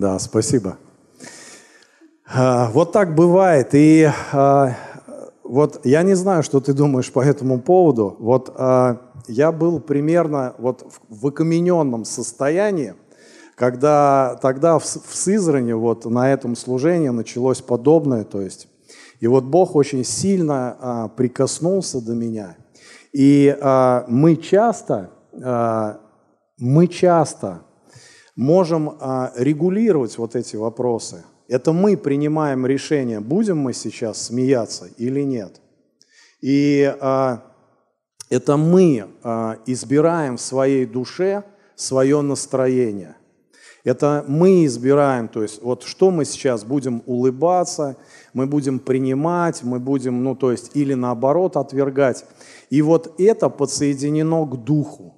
Да, спасибо. А, вот так бывает. И а, вот я не знаю, что ты думаешь по этому поводу. Вот а, я был примерно вот в окамененном состоянии, когда тогда в, в Сызрани вот на этом служении началось подобное, то есть и вот Бог очень сильно а, прикоснулся до меня. И а, мы часто, а, мы часто можем а, регулировать вот эти вопросы. Это мы принимаем решение, будем мы сейчас смеяться или нет. И а, это мы а, избираем в своей душе свое настроение. Это мы избираем, то есть вот что мы сейчас будем улыбаться, мы будем принимать, мы будем, ну то есть или наоборот отвергать. И вот это подсоединено к духу,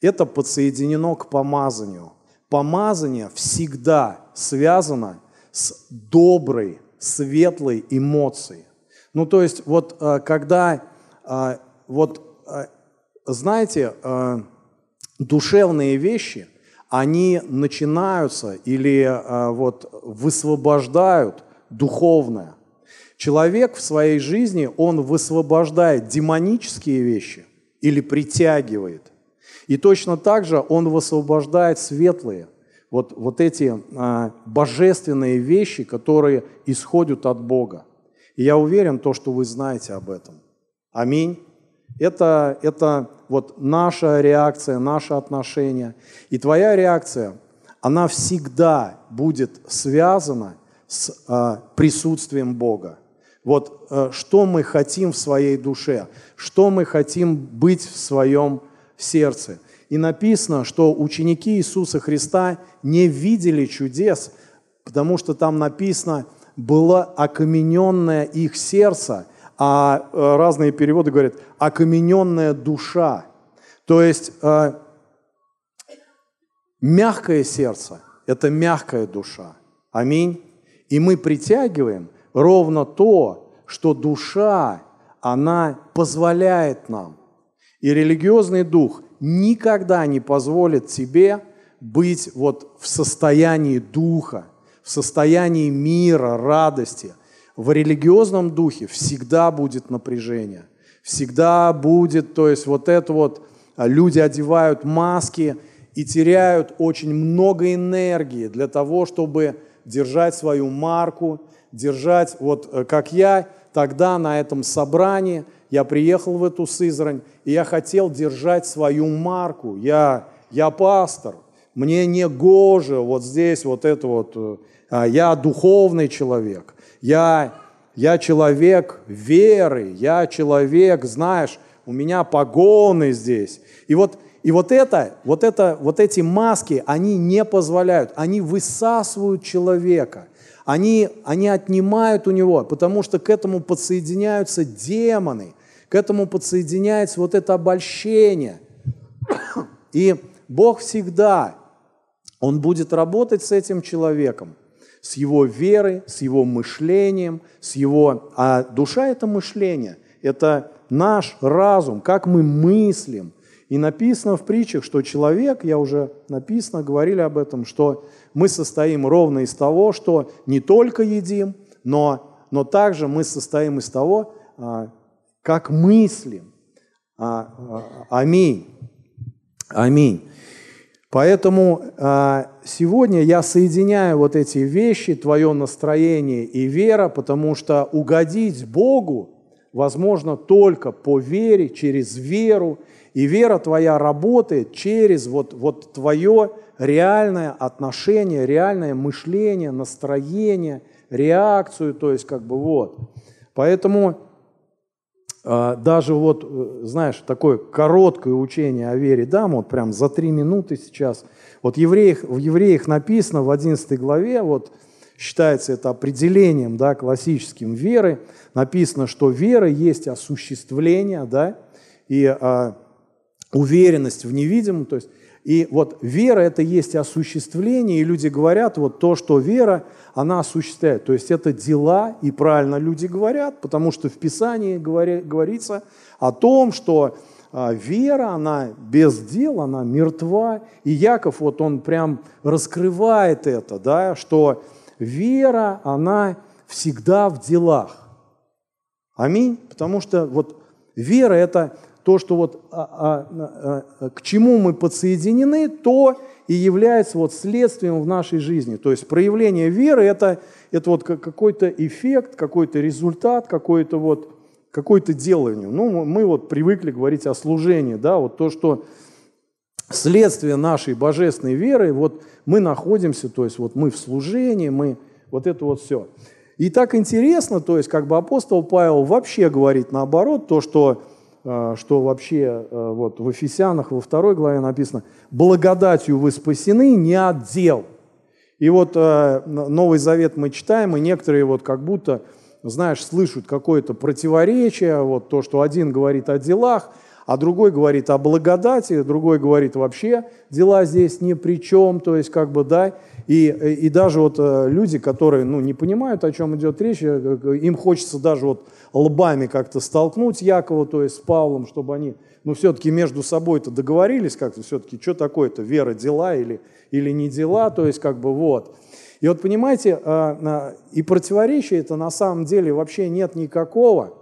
это подсоединено к помазанию помазание всегда связано с доброй, светлой эмоцией. Ну, то есть, вот э, когда, э, вот, э, знаете, душевные вещи, они начинаются или вот высвобождают духовное. Человек в своей жизни, он высвобождает демонические вещи или притягивает. И точно так же Он высвобождает светлые, вот, вот эти а, божественные вещи, которые исходят от Бога. И я уверен, то, что вы знаете об этом. Аминь. Это, это вот наша реакция, наше отношение. И твоя реакция, она всегда будет связана с а, присутствием Бога. Вот а, что мы хотим в своей душе, что мы хотим быть в своем сердце. И написано, что ученики Иисуса Христа не видели чудес, потому что там написано, было окамененное их сердце, а э, разные переводы говорят, окамененная душа. То есть э, мягкое сердце – это мягкая душа. Аминь. И мы притягиваем ровно то, что душа, она позволяет нам – и религиозный дух никогда не позволит тебе быть вот в состоянии духа, в состоянии мира, радости. В религиозном духе всегда будет напряжение, всегда будет, то есть вот это вот, а, люди одевают маски и теряют очень много энергии для того, чтобы держать свою марку, держать, вот э, как я тогда на этом собрании, я приехал в эту Сызрань, и я хотел держать свою марку. Я, я пастор, мне не гоже вот здесь вот это вот, э, а, я духовный человек, я, я человек веры, я человек, знаешь, у меня погоны здесь. И вот, и вот это, вот это, вот эти маски, они не позволяют, они высасывают человека – они, они отнимают у него, потому что к этому подсоединяются демоны, к этому подсоединяется вот это обольщение. И Бог всегда, Он будет работать с этим человеком, с его верой, с его мышлением, с его... А душа – это мышление, это наш разум, как мы мыслим. И написано в притчах, что человек, я уже написано, говорили об этом, что мы состоим ровно из того, что не только едим, но, но также мы состоим из того, а, как мыслим. А, а, аминь. Аминь. Поэтому а, сегодня я соединяю вот эти вещи, твое настроение и вера, потому что угодить Богу возможно только по вере, через веру. И вера твоя работает через вот, вот твое реальное отношение, реальное мышление, настроение, реакцию, то есть как бы вот. Поэтому даже вот, э, знаешь, такое короткое учение о вере дам, вот прям за три минуты сейчас. Вот евреях, в Евреях написано в 11 главе, вот считается это определением, да, классическим веры, написано, что вера есть осуществление, да, и а, уверенность в невидимом, то есть и вот вера – это есть осуществление, и люди говорят, вот то, что вера, она осуществляет. То есть это дела, и правильно люди говорят, потому что в Писании говори, говорится о том, что а, вера, она без дел, она мертва. И Яков, вот он прям раскрывает это, да, что вера, она всегда в делах. Аминь. Потому что вот вера – это то, что вот а, а, а, к чему мы подсоединены, то и является вот следствием в нашей жизни. То есть проявление веры это, это вот какой-то эффект, какой-то результат, какой-то вот какое-то делание. Ну, мы вот привыкли говорить о служении, да, вот то, что следствие нашей божественной веры, вот мы находимся, то есть вот мы в служении, мы вот это вот все. И так интересно, то есть как бы апостол Павел вообще говорит наоборот, то, что что вообще э, вот в Ефесянах во второй главе написано «благодатью вы спасены не от дел». И вот э, Новый Завет мы читаем, и некоторые вот как будто, знаешь, слышат какое-то противоречие, вот то, что один говорит о делах, а другой говорит о благодати, другой говорит вообще дела здесь ни при чем, то есть как бы, да, и, и даже вот люди, которые, ну, не понимают, о чем идет речь, им хочется даже вот лбами как-то столкнуть Якова, то есть с Павлом, чтобы они, ну, все-таки между собой-то договорились как-то, все-таки, что такое-то, вера, дела или, или не дела, то есть как бы вот. И вот понимаете, а, и противоречия это на самом деле вообще нет никакого,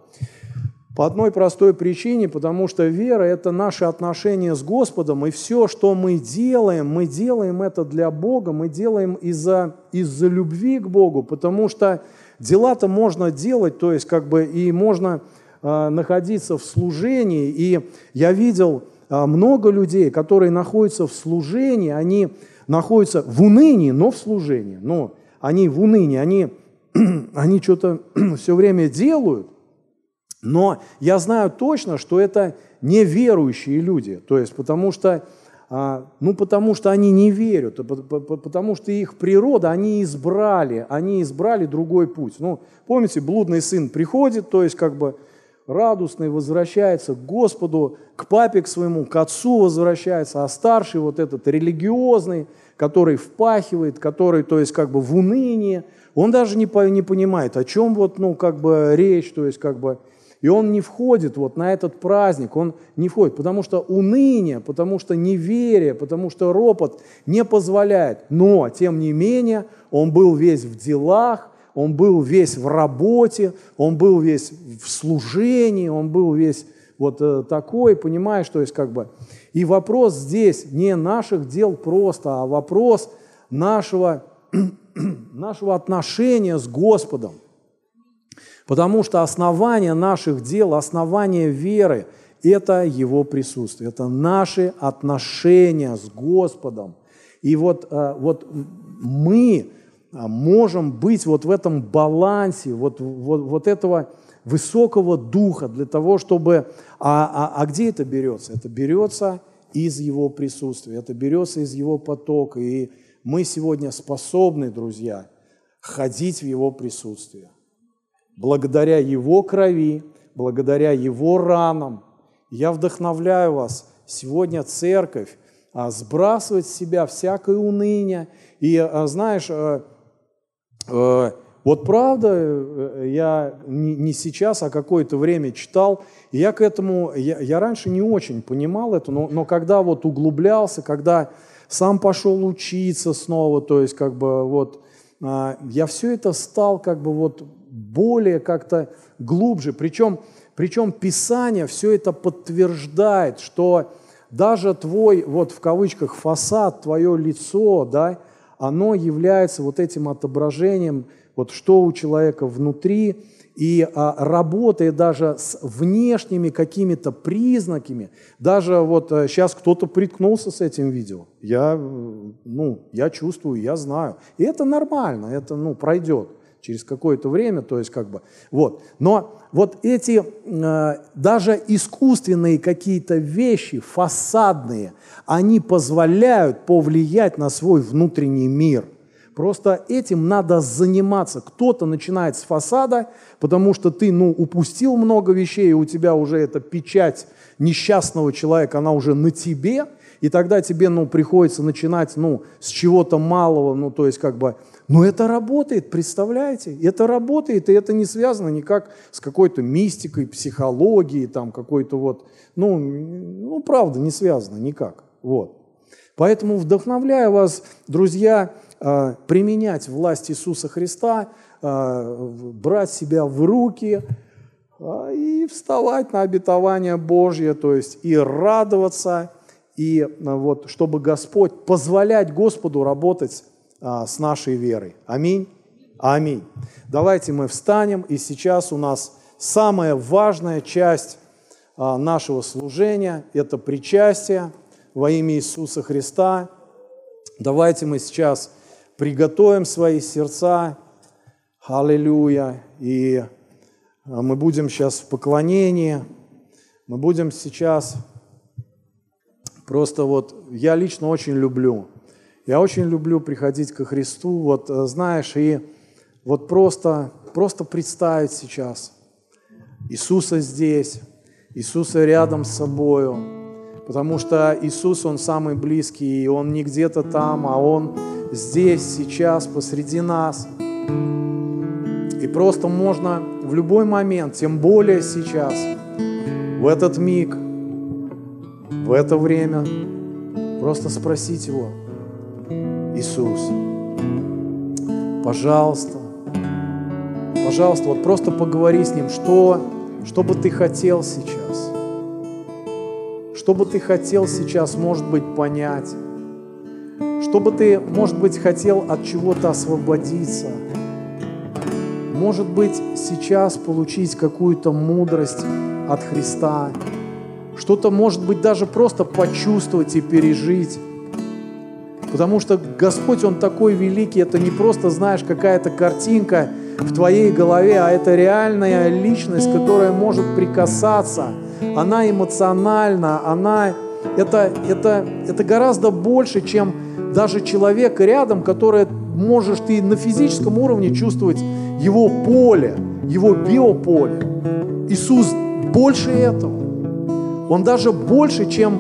по одной простой причине, потому что вера – это наши отношения с Господом, и все, что мы делаем, мы делаем это для Бога, мы делаем из-за из любви к Богу, потому что Дела-то можно делать, то есть как бы и можно э, находиться в служении. И я видел э, много людей, которые находятся в служении, они находятся в унынии, но в служении. Но они в унынии, они, они что-то все время делают, но я знаю точно, что это неверующие люди. То есть потому что а, ну, потому что они не верят, потому что их природа, они избрали, они избрали другой путь. Ну, помните, блудный сын приходит, то есть как бы радостный возвращается к Господу, к папе к своему, к отцу возвращается, а старший вот этот религиозный, который впахивает, который, то есть как бы в унынии, он даже не, не понимает, о чем вот, ну, как бы речь, то есть как бы и он не входит вот на этот праздник, он не входит, потому что уныние, потому что неверие, потому что ропот не позволяет. Но, тем не менее, он был весь в делах, он был весь в работе, он был весь в служении, он был весь вот э, такой, понимаешь, то есть как бы... И вопрос здесь не наших дел просто, а вопрос нашего, нашего отношения с Господом. Потому что основание наших дел, основание веры – это Его присутствие, это наши отношения с Господом. И вот, э, вот мы э, можем быть вот в этом балансе, вот, вот, вот этого высокого духа для того, чтобы... А, а, а где это берется? Это берется из Его присутствия, это берется из Его потока. И мы сегодня способны, друзья, ходить в Его присутствие благодаря Его крови, благодаря Его ранам. Я вдохновляю вас сегодня, церковь, а, сбрасывать с себя всякое уныние. И а, знаешь, а, вот правда, э, я не сейчас, а какое-то время читал, и я к этому, я, я раньше не очень понимал это, но, но когда вот углублялся, когда сам пошел учиться снова, то есть как бы вот, я все это стал как бы вот более как-то глубже. Причем, причем Писание все это подтверждает, что даже твой, вот в кавычках, фасад, твое лицо, да, оно является вот этим отображением, вот что у человека внутри, и а, работая даже с внешними какими-то признаками, даже вот а, сейчас кто-то приткнулся с этим видео, я, ну, я чувствую, я знаю, и это нормально, это, ну, пройдет. Через какое-то время, то есть как бы, вот. Но вот эти э, даже искусственные какие-то вещи, фасадные, они позволяют повлиять на свой внутренний мир. Просто этим надо заниматься. Кто-то начинает с фасада, потому что ты, ну, упустил много вещей, и у тебя уже эта печать несчастного человека, она уже на тебе, и тогда тебе, ну, приходится начинать, ну, с чего-то малого, ну, то есть как бы, но это работает, представляете? Это работает, и это не связано никак с какой-то мистикой, психологией, там, какой-то вот, ну, ну, правда, не связано никак, вот. Поэтому вдохновляю вас, друзья, а, применять власть Иисуса Христа, а, брать себя в руки а, и вставать на обетование Божье, то есть и радоваться, и вот, чтобы Господь, позволять Господу работать с нашей верой. Аминь. Аминь. Давайте мы встанем, и сейчас у нас самая важная часть нашего служения – это причастие во имя Иисуса Христа. Давайте мы сейчас приготовим свои сердца. Аллилуйя. И а, мы будем сейчас в поклонении. Мы будем сейчас просто вот, я лично очень люблю. Я очень люблю приходить ко Христу, вот э, знаешь, и вот просто, просто представить сейчас Иисуса здесь, Иисуса рядом с собою, потому что Иисус, Он самый близкий, и Он не где-то там, а Он здесь, сейчас, посреди нас. И просто можно в любой момент, тем более сейчас, в этот миг, в это время, просто спросить Его, Иисус, пожалуйста, пожалуйста, вот просто поговори с Ним, что, что бы ты хотел сейчас, что бы ты хотел сейчас, может быть, понять, чтобы ты, может быть, хотел от чего-то освободиться. Может быть, сейчас получить какую-то мудрость от Христа. Что-то, может быть, даже просто почувствовать и пережить. Потому что Господь, Он такой великий, это не просто, знаешь, какая-то картинка в твоей голове, а это реальная личность, которая может прикасаться. Она эмоциональна, она... Это, это, это гораздо больше, чем даже человек рядом, который можешь ты на физическом уровне чувствовать его поле, его биополе. Иисус больше этого. Он даже больше, чем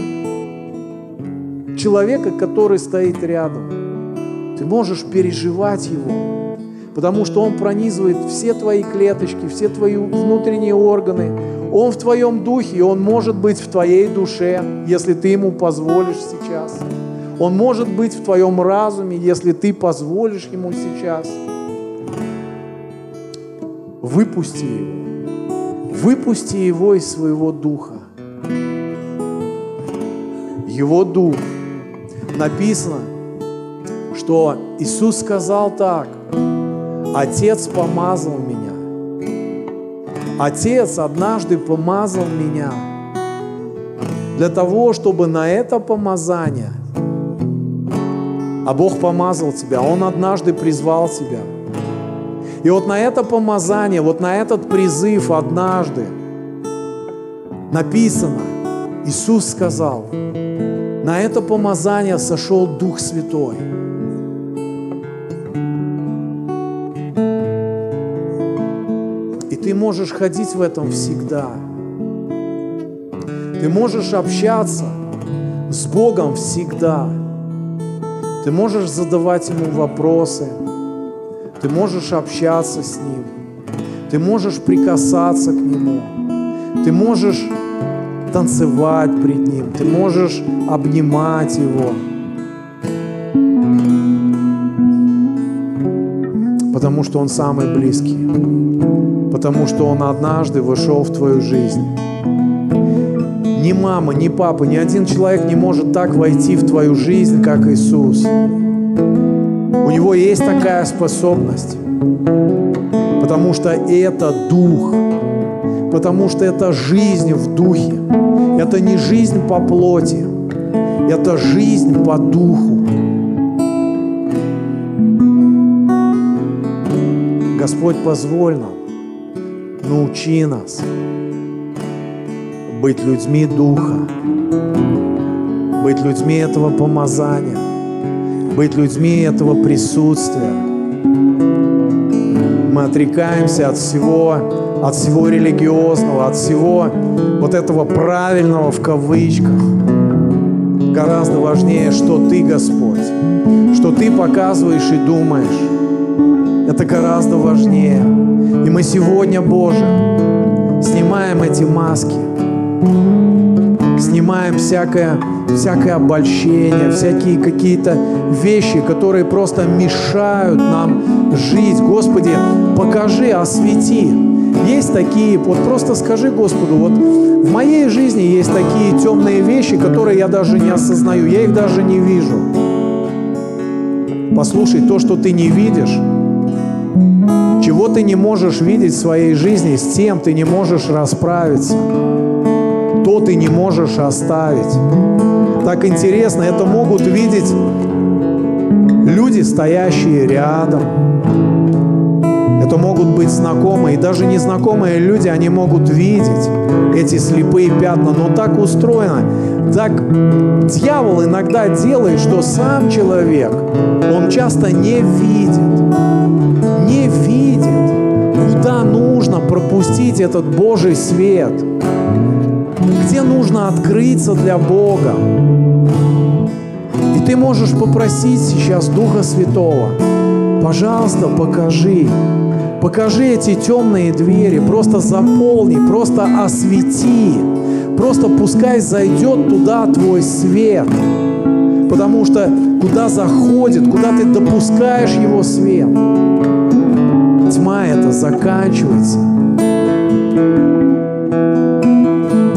человека, который стоит рядом. Ты можешь переживать его, потому что он пронизывает все твои клеточки, все твои внутренние органы. Он в твоем духе, и он может быть в твоей душе, если ты ему позволишь сейчас. Он может быть в твоем разуме, если ты позволишь ему сейчас. Выпусти его. Выпусти его из своего духа. Его дух. Написано, что Иисус сказал так, Отец помазал меня. Отец однажды помазал меня для того, чтобы на это помазание – а Бог помазал тебя, Он однажды призвал тебя. И вот на это помазание, вот на этот призыв однажды написано, Иисус сказал, на это помазание сошел Дух Святой. И ты можешь ходить в этом всегда. Ты можешь общаться с Богом всегда. Ты можешь задавать ему вопросы, ты можешь общаться с ним, ты можешь прикасаться к нему, ты можешь танцевать пред ним, ты можешь обнимать его. Потому что он самый близкий, потому что он однажды вошел в твою жизнь ни мама, ни папа, ни один человек не может так войти в твою жизнь, как Иисус. У него есть такая способность, потому что это Дух, потому что это жизнь в Духе. Это не жизнь по плоти, это жизнь по Духу. Господь, позволь нам, научи нас быть людьми Духа, быть людьми этого помазания, быть людьми этого присутствия. Мы отрекаемся от всего, от всего религиозного, от всего вот этого правильного в кавычках. Гораздо важнее, что Ты, Господь, что Ты показываешь и думаешь. Это гораздо важнее. И мы сегодня, Боже, снимаем эти маски, снимаем всякое, всякое обольщение, всякие какие-то вещи, которые просто мешают нам жить. Господи, покажи, освети. Есть такие, вот просто скажи Господу, вот в моей жизни есть такие темные вещи, которые я даже не осознаю, я их даже не вижу. Послушай, то, что ты не видишь, чего ты не можешь видеть в своей жизни, с тем ты не можешь расправиться то ты не можешь оставить. Так интересно, это могут видеть люди, стоящие рядом. Это могут быть знакомые, и даже незнакомые люди, они могут видеть эти слепые пятна. Но так устроено, так дьявол иногда делает, что сам человек, он часто не видит, не видит, куда нужно пропустить этот Божий свет – где нужно открыться для Бога. И ты можешь попросить сейчас Духа Святого, пожалуйста, покажи, покажи эти темные двери, просто заполни, просто освети, просто пускай зайдет туда твой свет. Потому что куда заходит, куда ты допускаешь его свет, тьма это заканчивается.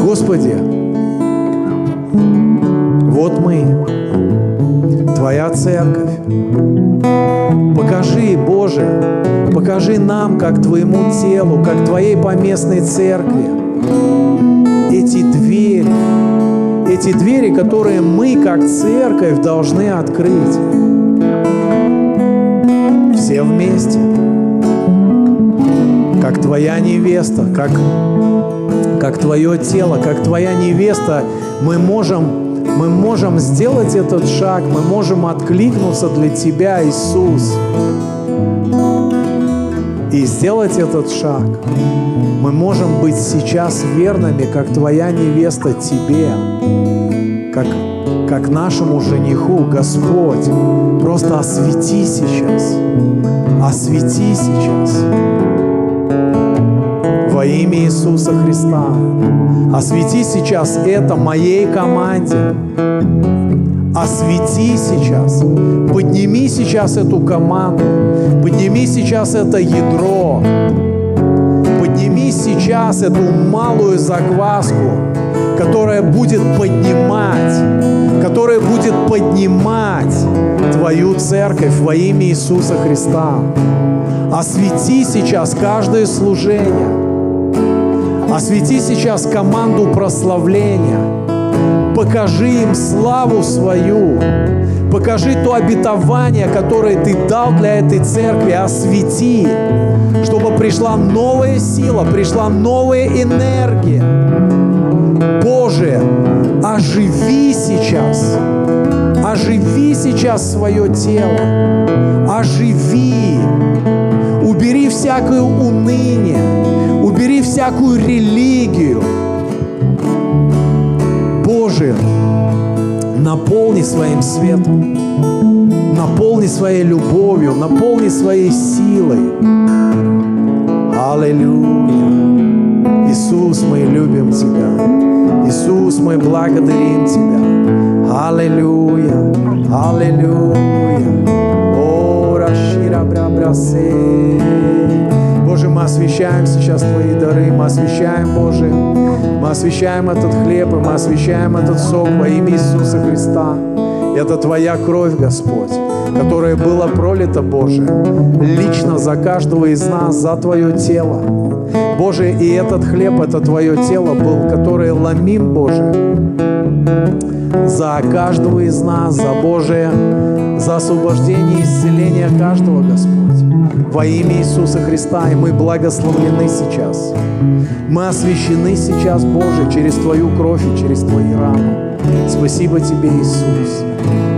Господи, вот мы, Твоя церковь. Покажи, Боже, покажи нам, как Твоему телу, как Твоей поместной церкви, эти двери, эти двери, которые мы, как церковь, должны открыть. Все вместе. Как Твоя невеста, как как Твое тело, как Твоя невеста, мы можем, мы можем сделать этот шаг, мы можем откликнуться для Тебя, Иисус. И сделать этот шаг. Мы можем быть сейчас верными, как Твоя невеста Тебе, как, как нашему жениху, Господь. Просто освети сейчас. Освети сейчас имя Иисуса Христа. Освети сейчас это моей команде. Освети сейчас. Подними сейчас эту команду. Подними сейчас это ядро. Подними сейчас эту малую закваску, которая будет поднимать, которая будет поднимать Твою церковь во имя Иисуса Христа. Освети сейчас каждое служение. Освети сейчас команду прославления. Покажи им славу свою. Покажи то обетование, которое Ты дал для этой церкви. Освети, чтобы пришла новая сила, пришла новая энергия. Боже, оживи сейчас, оживи сейчас свое тело, оживи, убери всякое уныние, убери всякую религию. Боже, наполни своим светом, наполни своей любовью, наполни своей силой. Аллилуйя. Иисус, мы любим Тебя. Иисус, мы благодарим Тебя. Аллилуйя. Аллилуйя. О, Рашира Брабрасе. Боже, мы освящаем сейчас Твои дары, мы освящаем, Боже, мы освящаем этот хлеб, и мы освящаем этот сок во имя Иисуса Христа. Это Твоя кровь, Господь, которая была пролита, Боже, лично за каждого из нас, за Твое тело. Боже, и этот хлеб, это Твое тело был, которое ломим, Боже, за каждого из нас, за Божие, за освобождение и исцеление каждого, Господь. Во имя Иисуса Христа, и мы благословлены сейчас. Мы освящены сейчас, Боже, через Твою кровь и через Твои раны. Спасибо Тебе, Иисус.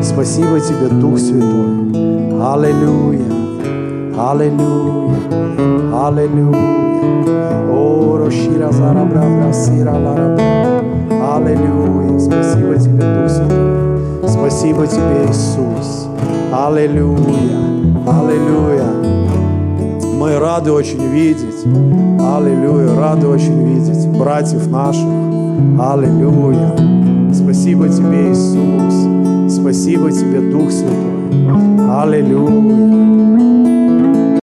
Спасибо Тебе, Дух Святой. Аллилуйя. Аллилуйя. Аллилуйя. О, Рошира Зарабра Сира Ларабра. Аллилуйя. Спасибо Тебе, Дух Святой. Спасибо Тебе, Иисус. Аллилуйя. Аллилуйя. Мы рады очень видеть. Аллилуйя. Рады очень видеть братьев наших. Аллилуйя. Спасибо Тебе, Иисус. Спасибо Тебе, Дух Святой. Аллилуйя.